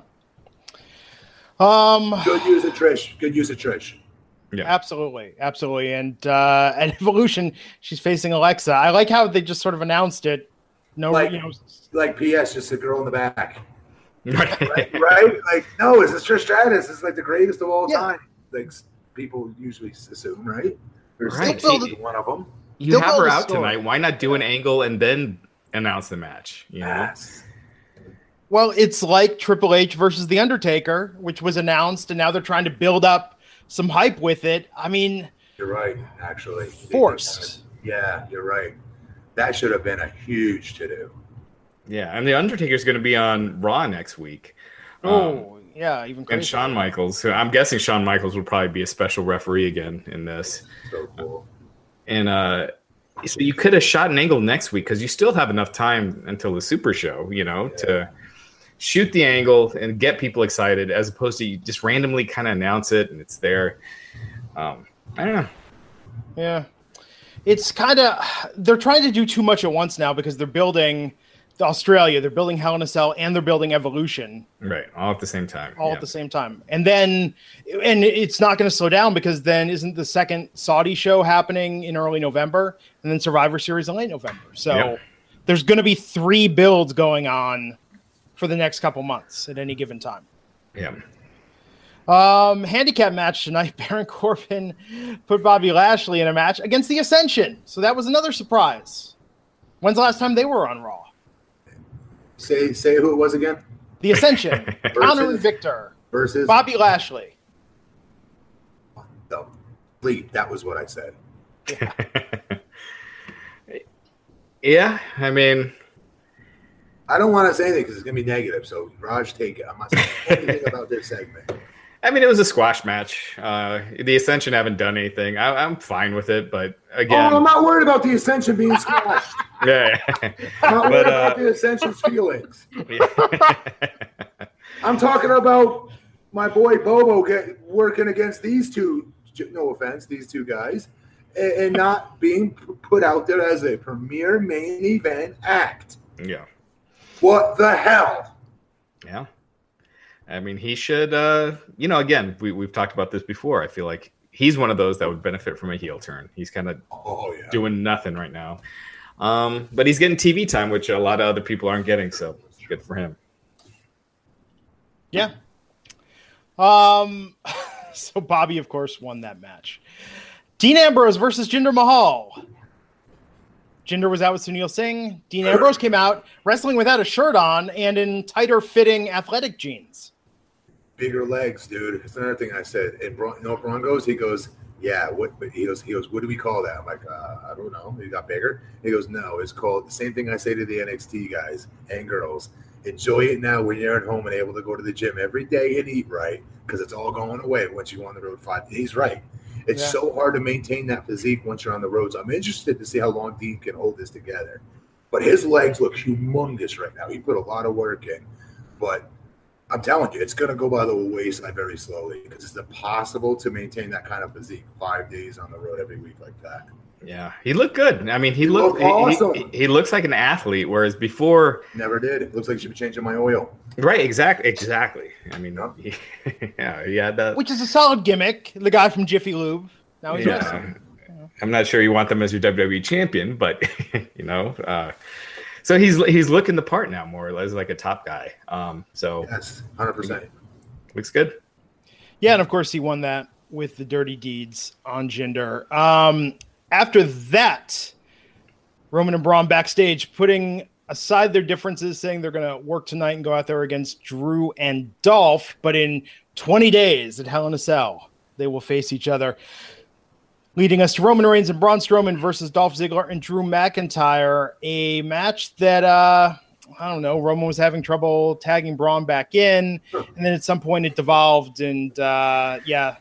Um, Good use of Trish. Good use of Trish. Yeah, absolutely, absolutely. And uh, at Evolution, she's facing Alexa. I like how they just sort of announced it. No, Like- you know, Like P.S. Just a girl in the back, Right. right? like no, is this Trish Stratus? It's like the greatest of all Yeah. time. Like people usually assume, right? Or Right. Still build- one of them. You They'll have her out story. tonight. Why not do an angle and then announce the match? You know? Yes. well, it's like Triple H versus The Undertaker, which was announced, and now they're trying to build up some hype with it. I mean, You're right, actually. Forced. Yeah, you're right. That should have been a huge to do. Yeah, and the Undertaker's going to be on Raw next week. Um, oh, yeah, even and crazier. Shawn Michaels. So I'm guessing Shawn Michaels will probably be a special referee again in this. So cool. And uh, so you could have shot an angle next week because you still have enough time until the Super Show, you know, to shoot the angle and get people excited, as opposed to you just randomly kind of announce it and it's there. Um, I don't know. Yeah. It's kind of they're trying to do too much at once now because they're building Australia, they're building Hell in a Cell, and they're building Evolution Right, all at the same time. all Yeah. at the same time. And then and it's not going to slow down because then isn't the second Saudi show happening in early November and then Survivor Series in late November. So there's going to be three builds going on for the next couple months at any given time. Yeah. Um, handicap match tonight. Baron Corbin put Bobby Lashley in a match against the Ascension. So that was another surprise. When's the last time they were on Raw? Say say who it was again The Ascension, Konnor and Viktor, versus Bobby Lashley. No, bleep. That was what I said. yeah, I mean, I don't want to say anything because it's gonna be negative. So Raj, take it. I'm not saying anything about this segment. I mean, it was a squash match. Uh, the Ascension haven't done anything. I, I'm fine with it, but again, Oh, I'm not worried about the Ascension being squashed. yeah. I'm not worried uh, about the Ascension's feelings. I'm talking about my boy Bobo get, working against these two. No offense, these two guys, and, and not being put out there as a premier main event act. yeah, What the hell? yeah. I mean, he should. Uh, you know, again, we, we've talked about this before. I feel like he's one of those that would benefit from a heel turn. He's kind of Oh yeah. doing nothing right now, um, but he's getting TV time, which a lot of other people aren't getting. So good for him. Yeah. Um. So Bobby, of course, won that match. Dean Ambrose versus Jinder Mahal. Jinder was out with Sunil Singh. Dean Ambrose came out wrestling without a shirt on and in tighter fitting athletic jeans. Bigger legs, dude. It's another thing I said. And Bron- you know, Braun goes, he goes, yeah. What? But he goes, he goes. What do we call that? I'm like, uh, I don't know. He got bigger. He goes, no. It's called the same thing I say to the NXT guys and girls. Enjoy it now when you're at home and able to go to the gym every day and eat right, because it's all going away once you go on the road five. He's right. It's Yeah. so hard to maintain that physique once you're on the road. So I'm interested to see how long Dean can hold this together. But his legs look humongous right now. He put a lot of work in. But I'm telling you, it's going to go by the wayside very slowly because it's impossible to maintain that kind of physique five days on the road every week like that. Yeah, he looked good. I mean, he, He looked. looked he- awesome. he, he looks like an athlete, whereas before, Never did. It looks like you should be changing my oil. right? Exactly. Exactly. I mean, Yeah. he, yeah, he had that. Which is a solid gimmick. The guy from Jiffy Lube. Now he's Yeah. wrestling. I'm not sure you want them as your WWE champion, but you know, uh, so he's he's looking the part now, more or less like a top guy. Um, so Yes, 100%. looks good. Yeah, and of course he won that with the dirty deeds on Jinder. Um, after that, Roman and Braun backstage putting aside their differences, saying they're going to work tonight and go out there against Drew and Dolph. But in 20 days at Hell in a Cell, they will face each other, leading us to Roman Reigns and Braun Strowman versus Dolph Ziggler and Drew McIntyre. A match that uh, I don't know. Roman was having trouble tagging Braun back in, and then at some point it devolved, and uh, yeah,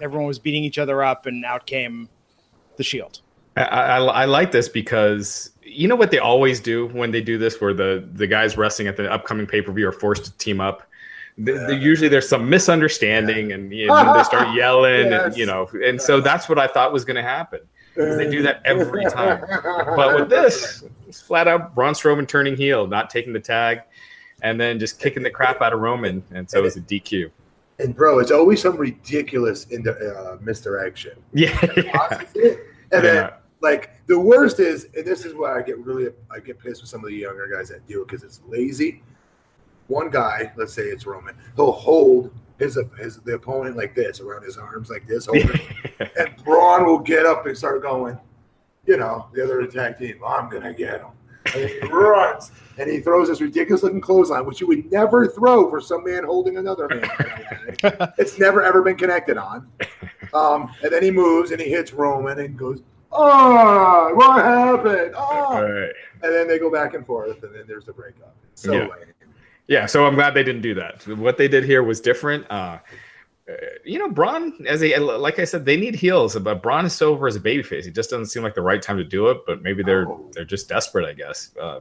everyone was beating each other up, and out came the Shield. I, I, I like this because you know what they always do when they do this, where the the guys wrestling at the upcoming pay per view are forced to team up. They, they- usually there's some misunderstanding, and you know, they start yelling, and you know, and so that's what I thought was going to happen. They do that every time. But with this, it's flat out Braun Strowman turning heel, not taking the tag, and then just kicking the crap out of Roman, and so it's a DQ. And bro, it's always some ridiculous in uh, misdirection. Yeah, and then Yeah. like the worst is, and this is why I get really I get pissed with some of the younger guys that do it because it's lazy. One guy, let's say it's Roman, he'll hold his his the opponent like this around his arms like this, and Braun will get up and start going. You know, the other attack team, I'm gonna get him. And he runs and he throws this ridiculous looking clothesline, which you would never throw for some man holding another man. it's never ever been connected on. Um, and then he moves and he hits Roman and goes, Oh, what happened? Oh, Right. and then they go back and forth, and then there's the breakup. So Yeah. lame. Yeah, so I'm glad they didn't do that. What they did here was different. Uh, you know, Braun as a like I said, they need heels, but Braun is so over as a babyface. It just doesn't seem like the right time to do it. But maybe they're Oh. they're just desperate, I guess. Uh,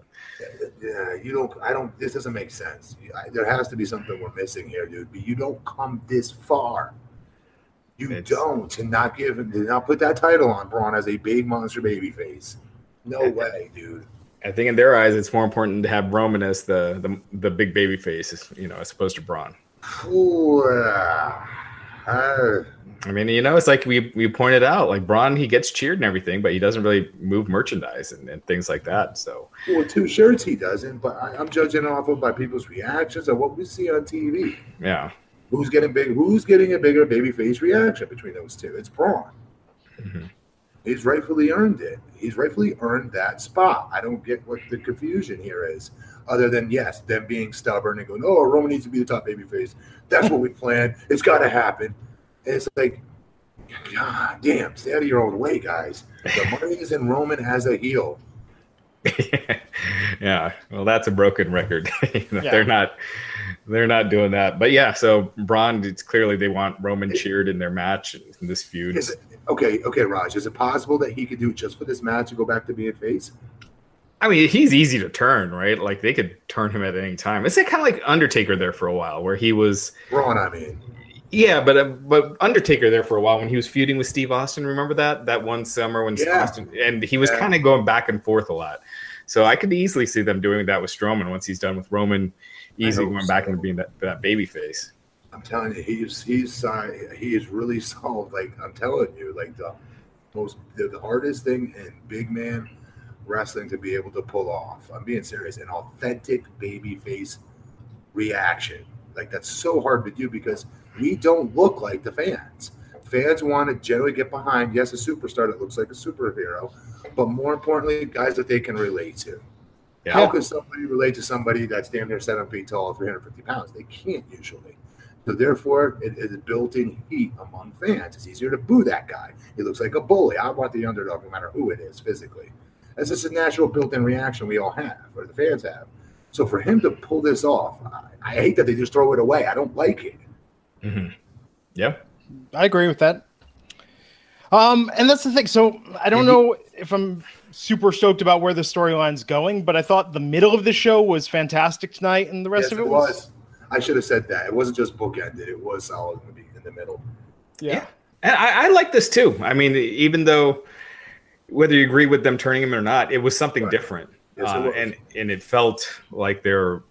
Yeah, you don't. I don't. This doesn't make sense. I, there has to be something we're missing here, dude. But you don't come this far. You don't to not give him to not put that title on Braun as a big monster baby face. No way, dude. I think in their eyes, it's more important to have Roman as the the, the big baby face, you know, as opposed to Braun. Ooh, uh, uh, I mean, you know, it's like we we pointed out, like Braun, he gets cheered and everything, but he doesn't really move merchandise and, and things like that. So well, two shirts he doesn't, but I, I'm judging off of by people's reactions of what we see on TV. yeah, Who's getting big? Who's getting a bigger babyface reaction between those two? It's Braun. Mhm. He's rightfully earned it. He's rightfully earned that spot. I don't get what the confusion here is, other than yes, them being stubborn and going, "Oh, Roman needs to be the top babyface. That's what we planned. It's got to happen." And it's like, God damn, stay out of your own way, guys. The money is in Roman as a heel. yeah. Well, that's a broken record. You know, Yeah. They're not they're not doing that. But yeah, so Braun, it's clearly they want Roman cheered in their match in this feud. Is it, okay, okay, Raj. Is it possible that he could do just for this match and go back to being face? I mean, he's easy to turn, right? Like they could turn him at any time. It's like, kind of like Undertaker there for a while, where he was, Braun, I mean. yeah, but uh, but Undertaker there for a while when he was feuding with Steve Austin. Remember that that one summer when Yeah. Austin and he was Yeah. kind of going back and forth a lot. So I could easily see them doing that with Strowman once he's done with Roman, easy going so. back into being that, that baby face. I'm telling you, he's he's uh, he is really solved. Like I'm telling you, like the most the, the hardest thing in big man wrestling to be able to pull off. I'm being serious. An authentic baby face reaction. Like that's so hard to do because we don't look like the fans. Fans want to generally get behind, yes, a superstar that looks like a superhero, but more importantly, guys that they can relate to. Yeah. How can somebody relate to somebody that's damn near seven feet tall, 350 pounds? They can't usually. So therefore, it is built-in heat among fans. It's easier to boo that guy. He looks like a bully. I want the underdog, no matter who it is physically. That's just a natural built-in reaction we all have, or the fans have. So for him to pull this off, I, I hate that they just throw it away. I don't like it. hmm Yeah. I agree with that. Um, and that's the thing. So I don't know if I'm super stoked about where the storyline's going, but I thought the middle of the show was fantastic tonight, and the rest yes, of it it was. I should have said that. It wasn't just bookended. It was solid in the, be- in the middle. yeah. And I, I like this too. I mean, even though whether you agree with them turning him or not, it was something Right. different, Yes, uh, was. and and it felt like they're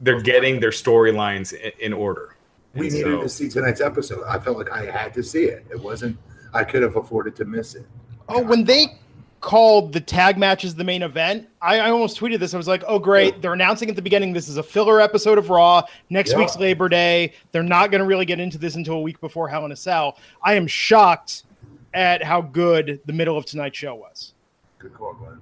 they're getting their storylines in, in order. We And needed so- to see tonight's episode. I felt like I had to see it. It wasn't. I could have afforded to miss it. Oh, when they called the tag matches the main event, I, I almost tweeted this. I was like, "Oh, great! They're announcing at the beginning this is a filler episode of Raw. Next Yeah. week's Labor Day. They're not going to really get into this until a week before Hell in a Cell." I am shocked at how good the middle of tonight's show was. Good call, Glenn.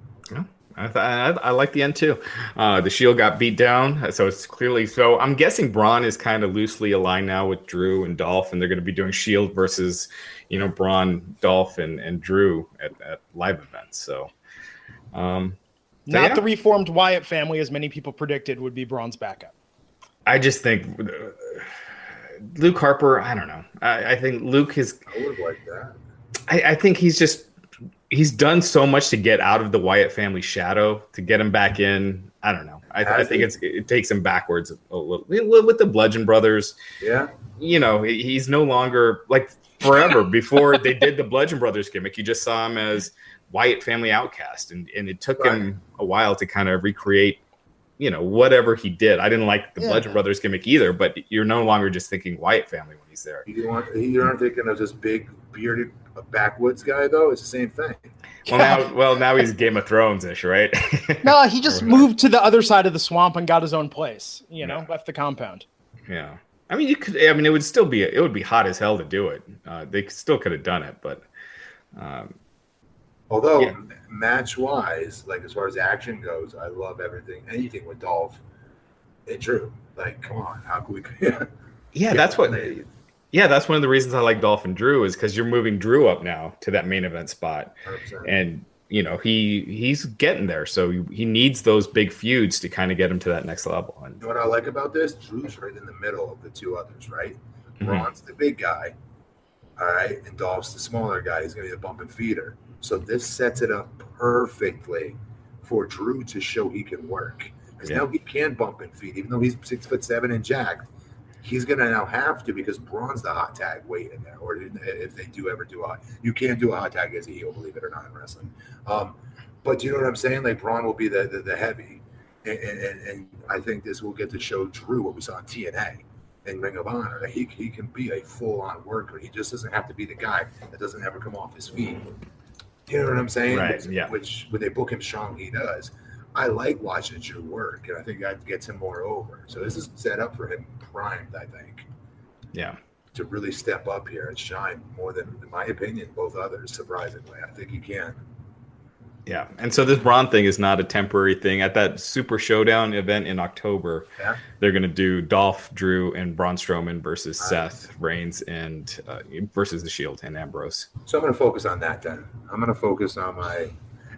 I, th- I, I like the end too. Uh, the Shield got beat down, so it's clearly so. I'm guessing Braun is kind of loosely aligned now with Drew and Dolph, and they're going to be doing Shield versus, you know, Braun, Dolph, and, and Drew at, at live events. So, um, so, Not yeah. the reformed Wyatt family, as many people predicted would be Braun's backup. I just think uh, Luke Harper. I don't know. I, I think Luke is. I would have liked that. I, I think he's just he's done so much to get out of the Wyatt family shadow to get him back in. I don't know. I, I think it's it takes him backwards a little with the Bludgeon Brothers. Yeah. You know, he's no longer like forever. Before they did the Bludgeon Brothers gimmick, you just saw him as Wyatt family outcast, and and it took him a while to kind of recreate. You know, whatever he did, I didn't like the Yeah. Bludgeon Brothers gimmick either. But you're no longer just thinking Wyatt family when he's there. You aren't, you aren't thinking of this big bearded backwoods guy though. It's the same thing. Well, now, well, now he's Game of Thrones ish, right? No, he just moved to the other side of the swamp and got his own place. You know, Yeah. left the compound. Yeah, I mean, you could. I mean, it would still be. It would be hot as hell to do it. Uh, they still could have done it, but um, Although Yeah. match wise, like as far as action goes, I love everything, anything with Dolph and Drew. Like, come on, how can we? yeah, Yeah, that's what. they- Yeah, that's one of the reasons I like Dolph and Drew is because you're moving Drew up now to that main event spot, 100%. and you know he he's getting there, so he needs those big feuds to kind of get him to that next level. And You know what I like about this? Drew's right in the middle of the two others, right? Mm-hmm. Braun's the big guy, all right, and Dolph's the smaller guy. He's going to be the bump and feeder. So this sets it up perfectly for Drew to show he can work because Yeah. now he can bump and feed, even though he's six foot seven and jacked. He's going to now have to because Braun's the hot tag weight in there. Or if they do ever do a, you can't do a hot tag as a heel, believe it or not, in wrestling. Um, but you know what I'm saying? Like Braun will be the the, the heavy, and, and, and I think this will get to show Drew what we saw in TNA and Ring of Honor that he he can be a full on worker. He just doesn't have to be the guy that doesn't ever come off his feet. You know what I'm saying? Right, Which, yeah. Which when they book him strong, he does. I like watching Drew work, and I think that gets him more over. So this is set up for him primed, I think, Yeah. to really step up here and shine more than, in my opinion, both others. Surprisingly, I think he can. Yeah. And so this Braun thing is not a temporary thing. At that Super Showdown event in October, Yeah. they're going to do Dolph, Drew, and Braun Strowman versus Nice. Seth Reigns and uh, versus the Shield and Ambrose. So I'm going to focus on that then. I'm going to focus on my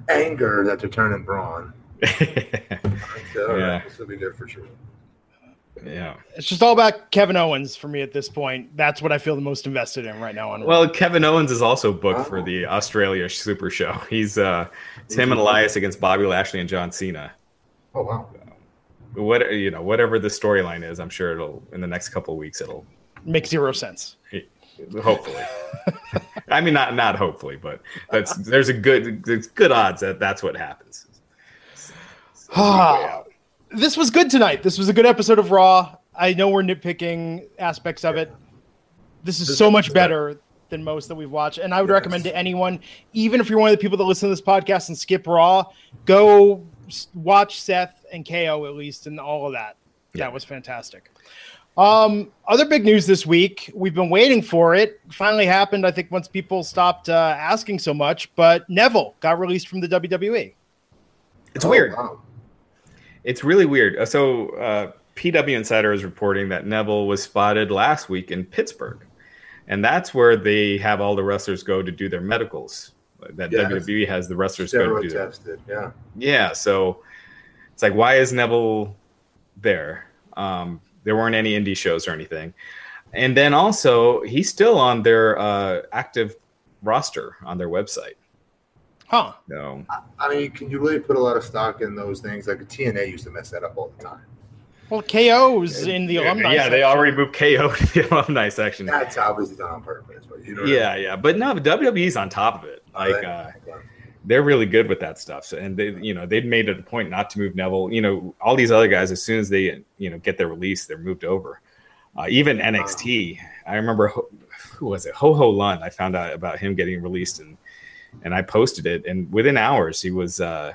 anger that they're turning Braun. So, all right, Yeah. This will be good for sure. yeah. It's just all about Kevin Owens for me at this point. That's what I feel the most invested in right now. On Well, Kevin Owens is also booked for Oh. the Australia Super Show. He's uh, it's him and Elias against Bobby Lashley and John Cena. Oh wow. What you know, whatever the storyline is, I'm sure it'll in the next couple of weeks it'll make zero sense. hopefully. I mean, not not hopefully, but that's there's a good there's good odds that that's what happens. Ah, this was good tonight. This was a good episode of Raw. I know we're nitpicking aspects of it. This is This so is much better. better than most that we've watched. And I would Yes. recommend to anyone, even if you're one of the people that listen to this podcast and skip Raw, go watch Seth and KO at least and all of that. Yeah. That was fantastic. Um, other big news this week. We've been waiting for it. Finally happened. I think once people stopped uh, asking so much. But Neville got released from the. WWE. It's Oh, weird. wow. It's really weird. Uh, So uh, PW Insider is reporting that Neville was spotted last week in Pittsburgh, and that's where they have all the wrestlers go to do their medicals. That Yeah. WWE has the wrestlers go to do their tested. Yeah. Yeah, so it's like, why is Neville there? Um, there weren't any indie shows or anything, and then also he's still on their uh, active roster on their website. Huh. No. I mean, can you really put a lot of stock in those things? Like TNA used to mess that up all the time. Well, KO's in the yeah, alumni. yeah, they already moved KO to the alumni section. That's obviously done on purpose, but you know. what I Yeah, yeah, but no, WWE's on top of it. mean? Like, uh, they're really good with that stuff. So, and they, you know, they'd made it a point not to move Neville. You know, all these other guys, as soon as they, you know, get their release, they're moved over. Uh, even NXT, I remember who was it? Ho Ho Lun. I found out about him getting released, and and I posted it, and within hours, he was. uh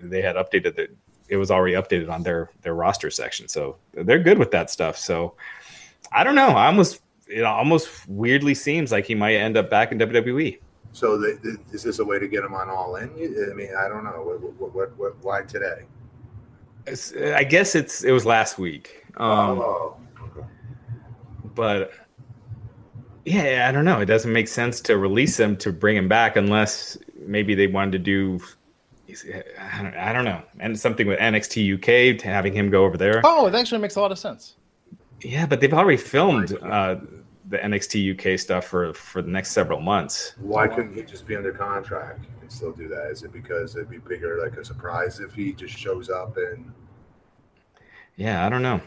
They had updated the. It was already updated on their their roster section, so they're good with that stuff. So, I don't know. I almost it almost weirdly seems like he might end up back in. WWE. So the, the, is this a way to get him on all in? I mean, I don't know. What, what, what, what, why today? It's, I guess it's it was last week. Um, oh, okay. but yeah, I don't know. It doesn't make sense to release him to bring him back unless maybe they wanted to do. I don't, I don't know, and something with NXT UK to having him go over there. Oh, it actually makes a lot of sense. Yeah, but they've already filmed uh, the NXT UK stuff for for the next several months. Why couldn't he just be under contract and still do that? Is it because it'd be bigger, like a surprise if he just shows up and Yeah, I don't know.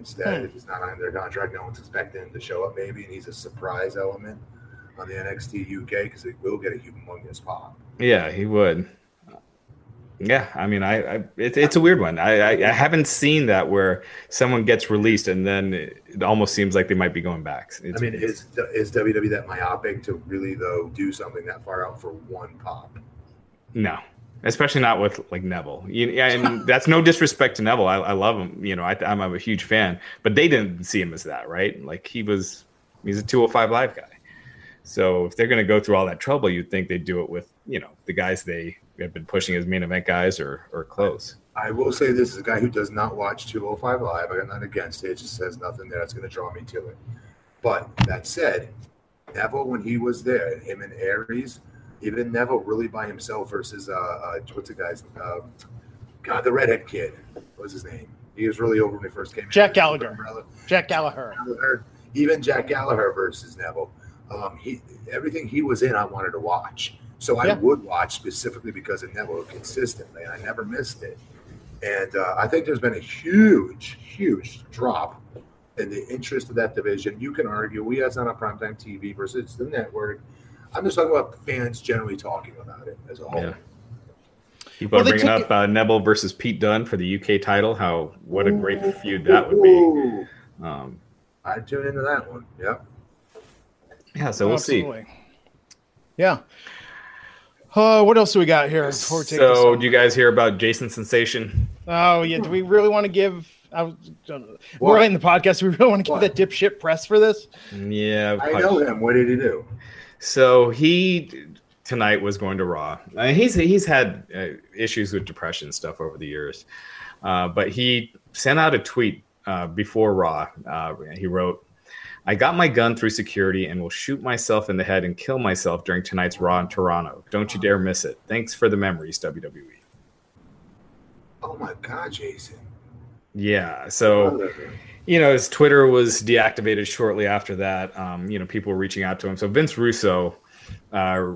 Instead, Hmm. if he's not under contract, no one's expecting him to show up maybe, and he's a surprise element on the NXT UK because it will get a humongous pop. Yeah, he would. Yeah, I mean, I, I it, it's a weird one. I, I I haven't seen that where someone gets released and then it, it almost seems like they might be going back. I mean, is is WWE that myopic to really though do something that far out for one pop? no, especially not with like Neville. You, yeah, and that's no disrespect to Neville. I, I love him. You know, I, I'm a huge fan, but they didn't see him as that, right? Like he was, he's a 205 live guy. So if they're going to go through all that trouble, you'd think they'd do it with you know the guys they have been pushing as main event guys or or close. I will say this is a guy who does not watch 205 Live. I'm not against it. It just says nothing there that's going to draw me to it. But that said, Neville, when he was there, him and Aries, even Neville really by himself versus, uh, uh what's the guy's, uh, God, the redhead kid. What was his name? He was really over when he first came. Jack Gallagher. Jack Gallagher. Gallagher. Even Jack Gallagher versus Neville, um, he everything he was in, I wanted to watch. So I would watch specifically because of Neville consistently. I never missed it. And uh, I think there's been a huge, huge drop in the interest of that division. You can argue we have on a primetime TV versus the network. I'm just talking about fans generally talking about it as a whole. Yeah. People Well, are bringing took up uh, Neville versus Pete Dunne for the UK title. How what a great feud that would be. Um, I'd tune into that one. Yep. yeah, so we'll see. Yeah. Uh, what else do we got here? before we take this So, do you guys hear about Jason Sensation? Oh yeah, do we really want to give? I was, What? we're in the podcast. Do we really want to give What? that dipshit press for this? Yeah, I know him. What did he do? So he tonight was going to Raw. Uh, he's he's had uh, issues with depression stuff over the years, uh, but he sent out a tweet uh, before Raw. Uh, he wrote, "I got my gun through security and will shoot myself in the head and kill myself during tonight's Raw in Toronto. Don't you dare miss it. Thanks for the memories, WWE." Oh my God, Jason. Yeah, so you know, his Twitter was deactivated shortly after that. Um, you know, people were reaching out to him. So Vince Russo, uh,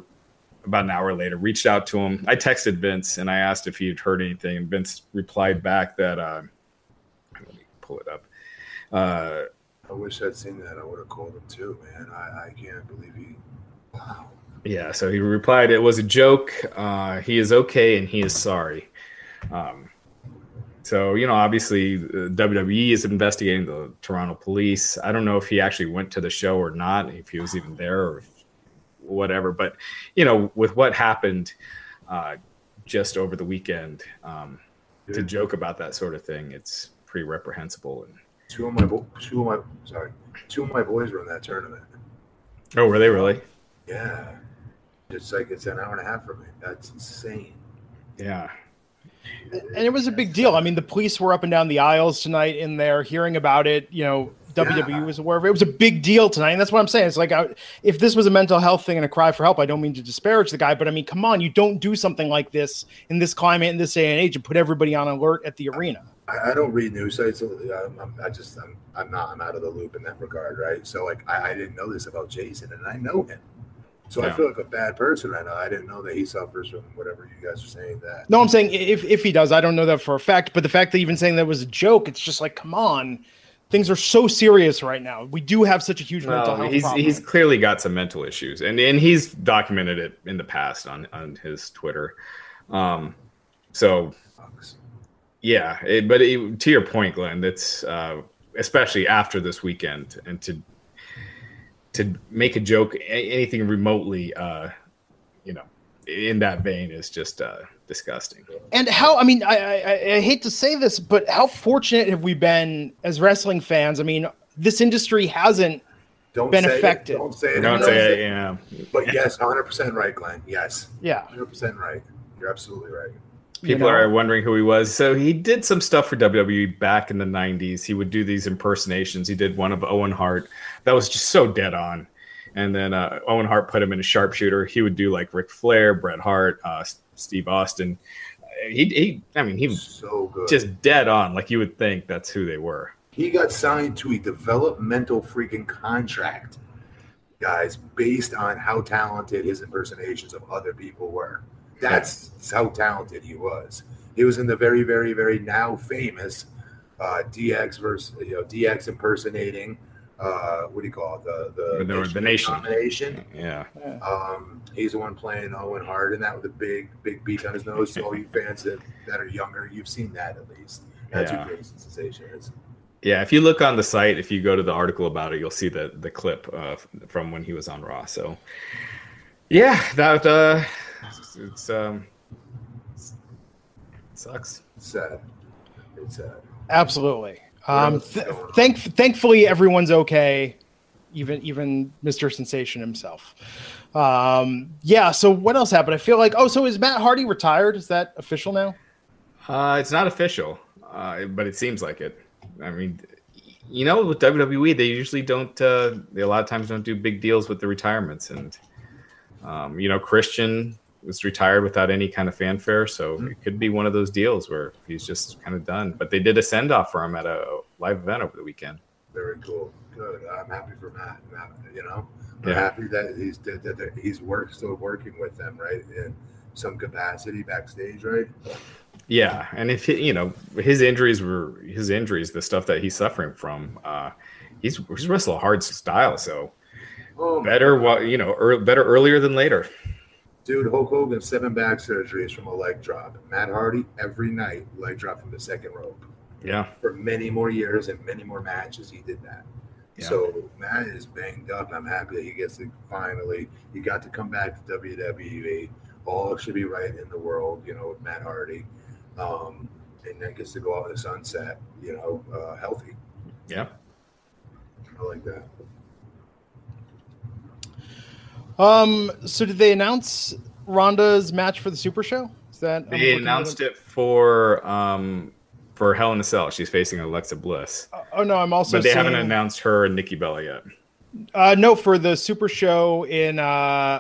about an hour later, reached out to him. I texted Vince and I asked if he had heard anything, and Vince replied back that. Uh, let me pull it up. Uh, I wish I'd seen that. I would have called him too, man. I, I can't believe he. Wow. yeah, so he replied, "It was a joke. Uh, he is okay and he is sorry." Um, so you know, obviously, uh, WWE is investigating the Toronto police. I don't know if he actually went to the show or not, if he was even there or whatever. But you know, with what happened uh, just over the weekend, um, to joke about that sort of thing, it's pretty reprehensible. And two of my bo- two of my sorry, two of my boys were in that tournament. oh, were they really? Yeah. It's like it's an hour and a half from me. That's insane. Yeah. And it was a big deal. I mean, the police were up and down the aisles tonight in there hearing about it. You know, WWE Yeah. was aware of it. It was a big deal tonight. And that's what I'm saying. It's like, I, if this was a mental health thing and a cry for help, I don't mean to disparage the guy, but I mean, come on, you don't do something like this in this climate, in this day and age, and put everybody on alert at the arena. I, I don't read news sites. I'm, I'm, I just I'm, I'm not I'm out of the loop in that regard, right? So like I, I didn't know this about Jason, and I know him. So I feel like a bad person right now. I didn't know that he suffers from whatever you guys are saying that. No, I'm saying if, if he does, I don't know that for a fact, but the fact that even saying that was a joke, it's just like, come on. Things are so serious right now. We do have such a huge mental No, health he's problem. he's clearly got some mental issues, and and he's documented it in the past on on his Twitter. Um, so yeah, it, but it, to your point, Glenn, that's uh, especially after this weekend, and to to make a joke, a- anything remotely, uh, you know, in that vein is just uh, disgusting. And how? I mean, I, I I hate to say this, but how fortunate have we been as wrestling fans? I mean, this industry hasn't. Don't Been say affected. It. Don't say it. Don't Don't say say it, yeah. But yes, 100 percent right, Glenn. Yes, Yeah, 100 percent right. You're absolutely right. People You know? are wondering who he was. So he did some stuff for WWE back in the 90s. He would do these impersonations. He did one of Owen Hart that was just so dead on. And then uh, Owen Hart put him in a sharpshooter. He would do like Ric Flair, Bret Hart, uh, Steve Austin. He, he, I mean, he was So good. just dead on. Like you would think that's who they were. he got signed to a developmental freaking contract, guys, based on how talented his impersonations of other people were. That's how talented he was. He was in the very, very, very now famous uh, DX versus you know DX impersonating. Uh, what do you call it? The the, The- the Nation. Domination. Yeah. Um, he's the one playing Owen Hart, and that with a big, big beak on his nose. So all you fans that, that are younger, you've seen that at least. That's Yeah. who Jason Sensation is. Yeah. If you look on the site, if you go to the article about it, you'll see the, the clip uh, from when he was on Raw. So, yeah, that uh, it's, it's um, it sucks. It's sad. It's sad. absolutely. Um, th- thank, thankfully, everyone's okay. Even even Mr. Sensation himself. Um, yeah. So what else happened? I feel like oh, so is Matt Hardy retired? Is that official now? Uh, it's not official, uh, but it seems like it. I mean, you know, with WWE, they usually don't. Uh, they a lot of times don't do big deals with the retirements, and um, you know, Christian was retired without any kind of fanfare, so it could be one of those deals where he's just kind of done. But they did a send off for him at a live event over the weekend. Very cool. Good. I'm happy for Matt. Matt you know, I'm Yeah. happy that he's that, he's work still working with them, right? In some capacity backstage, right? Yeah, and if he, you know his injuries were his injuries, the stuff that he's suffering from, uh, he's he's wrestled a hard style, so Oh, better what you know, ear better earlier than later. Dude. Hulk Hogan seven back surgeries from a leg drop. Matt Hardy every night leg drop from the second rope. Yeah, For many more years and many more matches, he did that. Yeah. So Matt is banged up. I'm happy that he gets to finally. He got to come back to WWE. All should be right in the world, you know, with Matt Hardy, um, and then gets to go out in the sunset, you know, uh, healthy. yeah. I like that. Um, so did they announce Ronda's match for the Super Show? Is that They announced it for um for Hell in a Cell. She's facing Alexa Bliss, Oh no, I'm also. but they haven't announced her and Nikki Bella yet. Uh, no, for the Super Show in uh,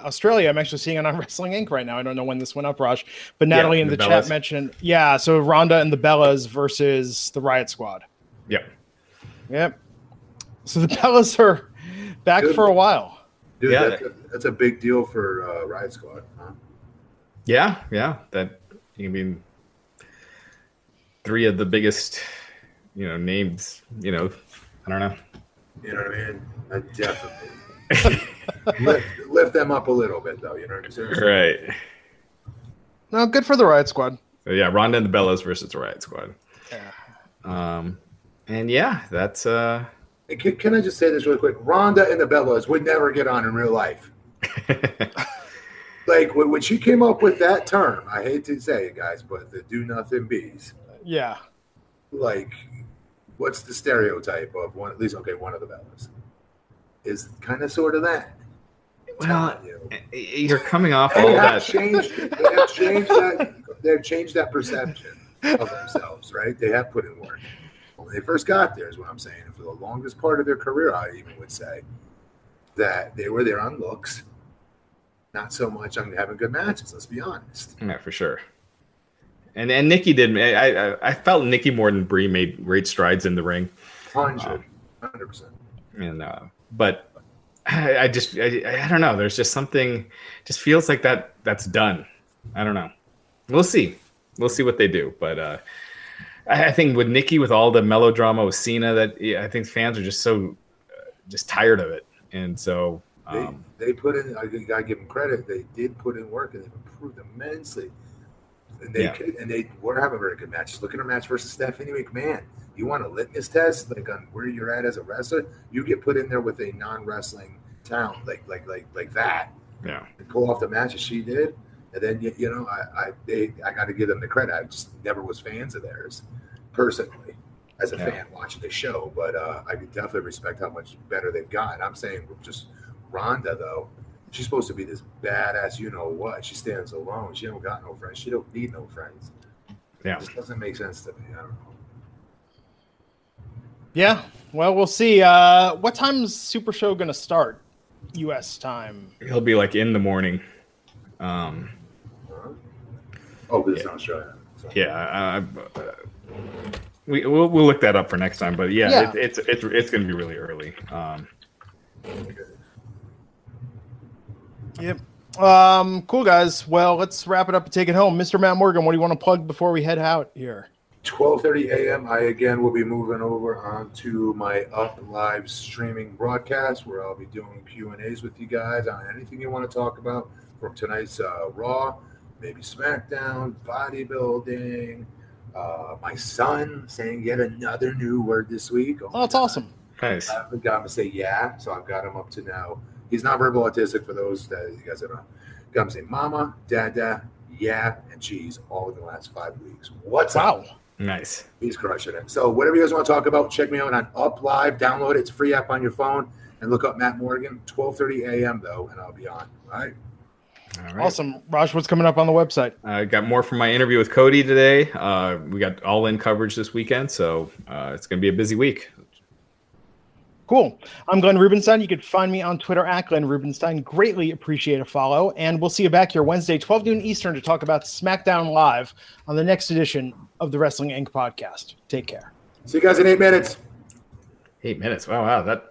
Australia, I'm actually seeing it on Wrestling Inc. right now. I don't know when this went up, Raj, but Yeah, Natalie in the the, chat mentioned, yeah. So Ronda and the Bellas versus the Riot Squad. Yep. Yep. So the Bellas are back Good. for a while. Dude, Yeah. that's, a, that's a big deal for uh, Riot Squad. Huh? Yeah, yeah. That I mean, three of the biggest, you know, names. You know, I don't know. You know what I mean? I definitely lift, lift them up a little bit, though. You know what I'm saying? Right. No, good for the Riot Squad. So yeah, Ronda and the Bellas versus the Riot Squad. Yeah. Um, and yeah, that's uh, Can, can I just say this really quick? Ronda and the Bellas would never get on in real life. Like when, when she came up with that term, I hate to say it, guys, but the do nothing bees. Yeah. Like, what's the stereotype of one? At least, okay, one of the Bellas is kind of sort of that. well, you. Eh, eh, you're coming off all they have that. changed. They have changed that. They've changed that perception of themselves, right? They have put in work. When they first got there, is what I'm saying. And For the longest part of their career, I even would say that they were there on looks, not so much on having good matches. Let's be honest. Yeah, for sure. And and Nikki did. I I, I felt Nikki more than Brie made great strides in the ring. Hundred, hundred percent. and uh, but I, I just I, I don't know. There's just something just feels like that that's done. I don't know. We'll see. We'll see what they do. But uh, I, I think with Nikki, with all the melodrama with Cena, that yeah, I think fans are just so uh, just tired of it, and so um, they put in. I gotta give them credit. They did put in work, and they've improved immensely. And they Yeah. could, and they were having very good matches. Look at her match versus Stephanie McMahon. You want a litmus test, like on where you're at as a wrestler. You get put in there with a non-wrestling talent, like like like like that, yeah, and pull off the matches she did. And then you, you know, I I they I got to give them the credit. I just never was fans of theirs personally as a Yeah. fan watching the show, but uh, I definitely respect how much better they've gotten. I'm saying just Ronda though, she's supposed to be this badass, you know what? She stands alone. She don't got no friends. She don't need no friends. yeah. It just doesn't make sense to me. I don't know. Yeah. Well, we'll see. Uh, what time's Super Show going to start? U.S. time. He'll be like in the morning. Um, Huh? Oh, but it's not Australia. So. yeah, uh, uh, we we'll, we'll look that up for next time. But yeah, Yeah. It, it's it's it's going to be really early. Um, Yep. Um, cool guys. Well, let's wrap it up and take it home. Mr. Matt Morgan, what do you want to plug before we head out here? 12:30 a.m. I again will be moving over onto my up live streaming broadcast where I'll be doing Q and A's with you guys on anything you want to talk about from tonight's uh, Raw, maybe SmackDown, bodybuilding. Uh, my son saying yet another new word this week. Oh, that's awesome. nice. I've got him to say yeah, so I've got him up to now. He's not verbal autistic for those that you guys that don't. Got him saying mama, dada, yeah, and cheese all in the last five weeks. What's up? Nice. He's crushing it. So whatever you guys want to talk about, check me out on Up Live. Download it. It's a free app on your phone, and look up Matt Morgan. 12:30 a.m. though, and I'll be on. All right. All right. Awesome. Raj, what's coming up on the website? I got more from my interview with Cody today. Uh, we got all in coverage this weekend, so uh, it's going to be a busy week. Cool. I'm Glenn Rubenstein. You can find me on Twitter at Glenn Rubenstein. Greatly appreciate a follow. And we'll see you back here Wednesday, 12 noon Eastern, to talk about SmackDown Live on the next edition of the Wrestling Inc. podcast. Take care. See you guys in eight minutes. Eight minutes. Wow, wow. That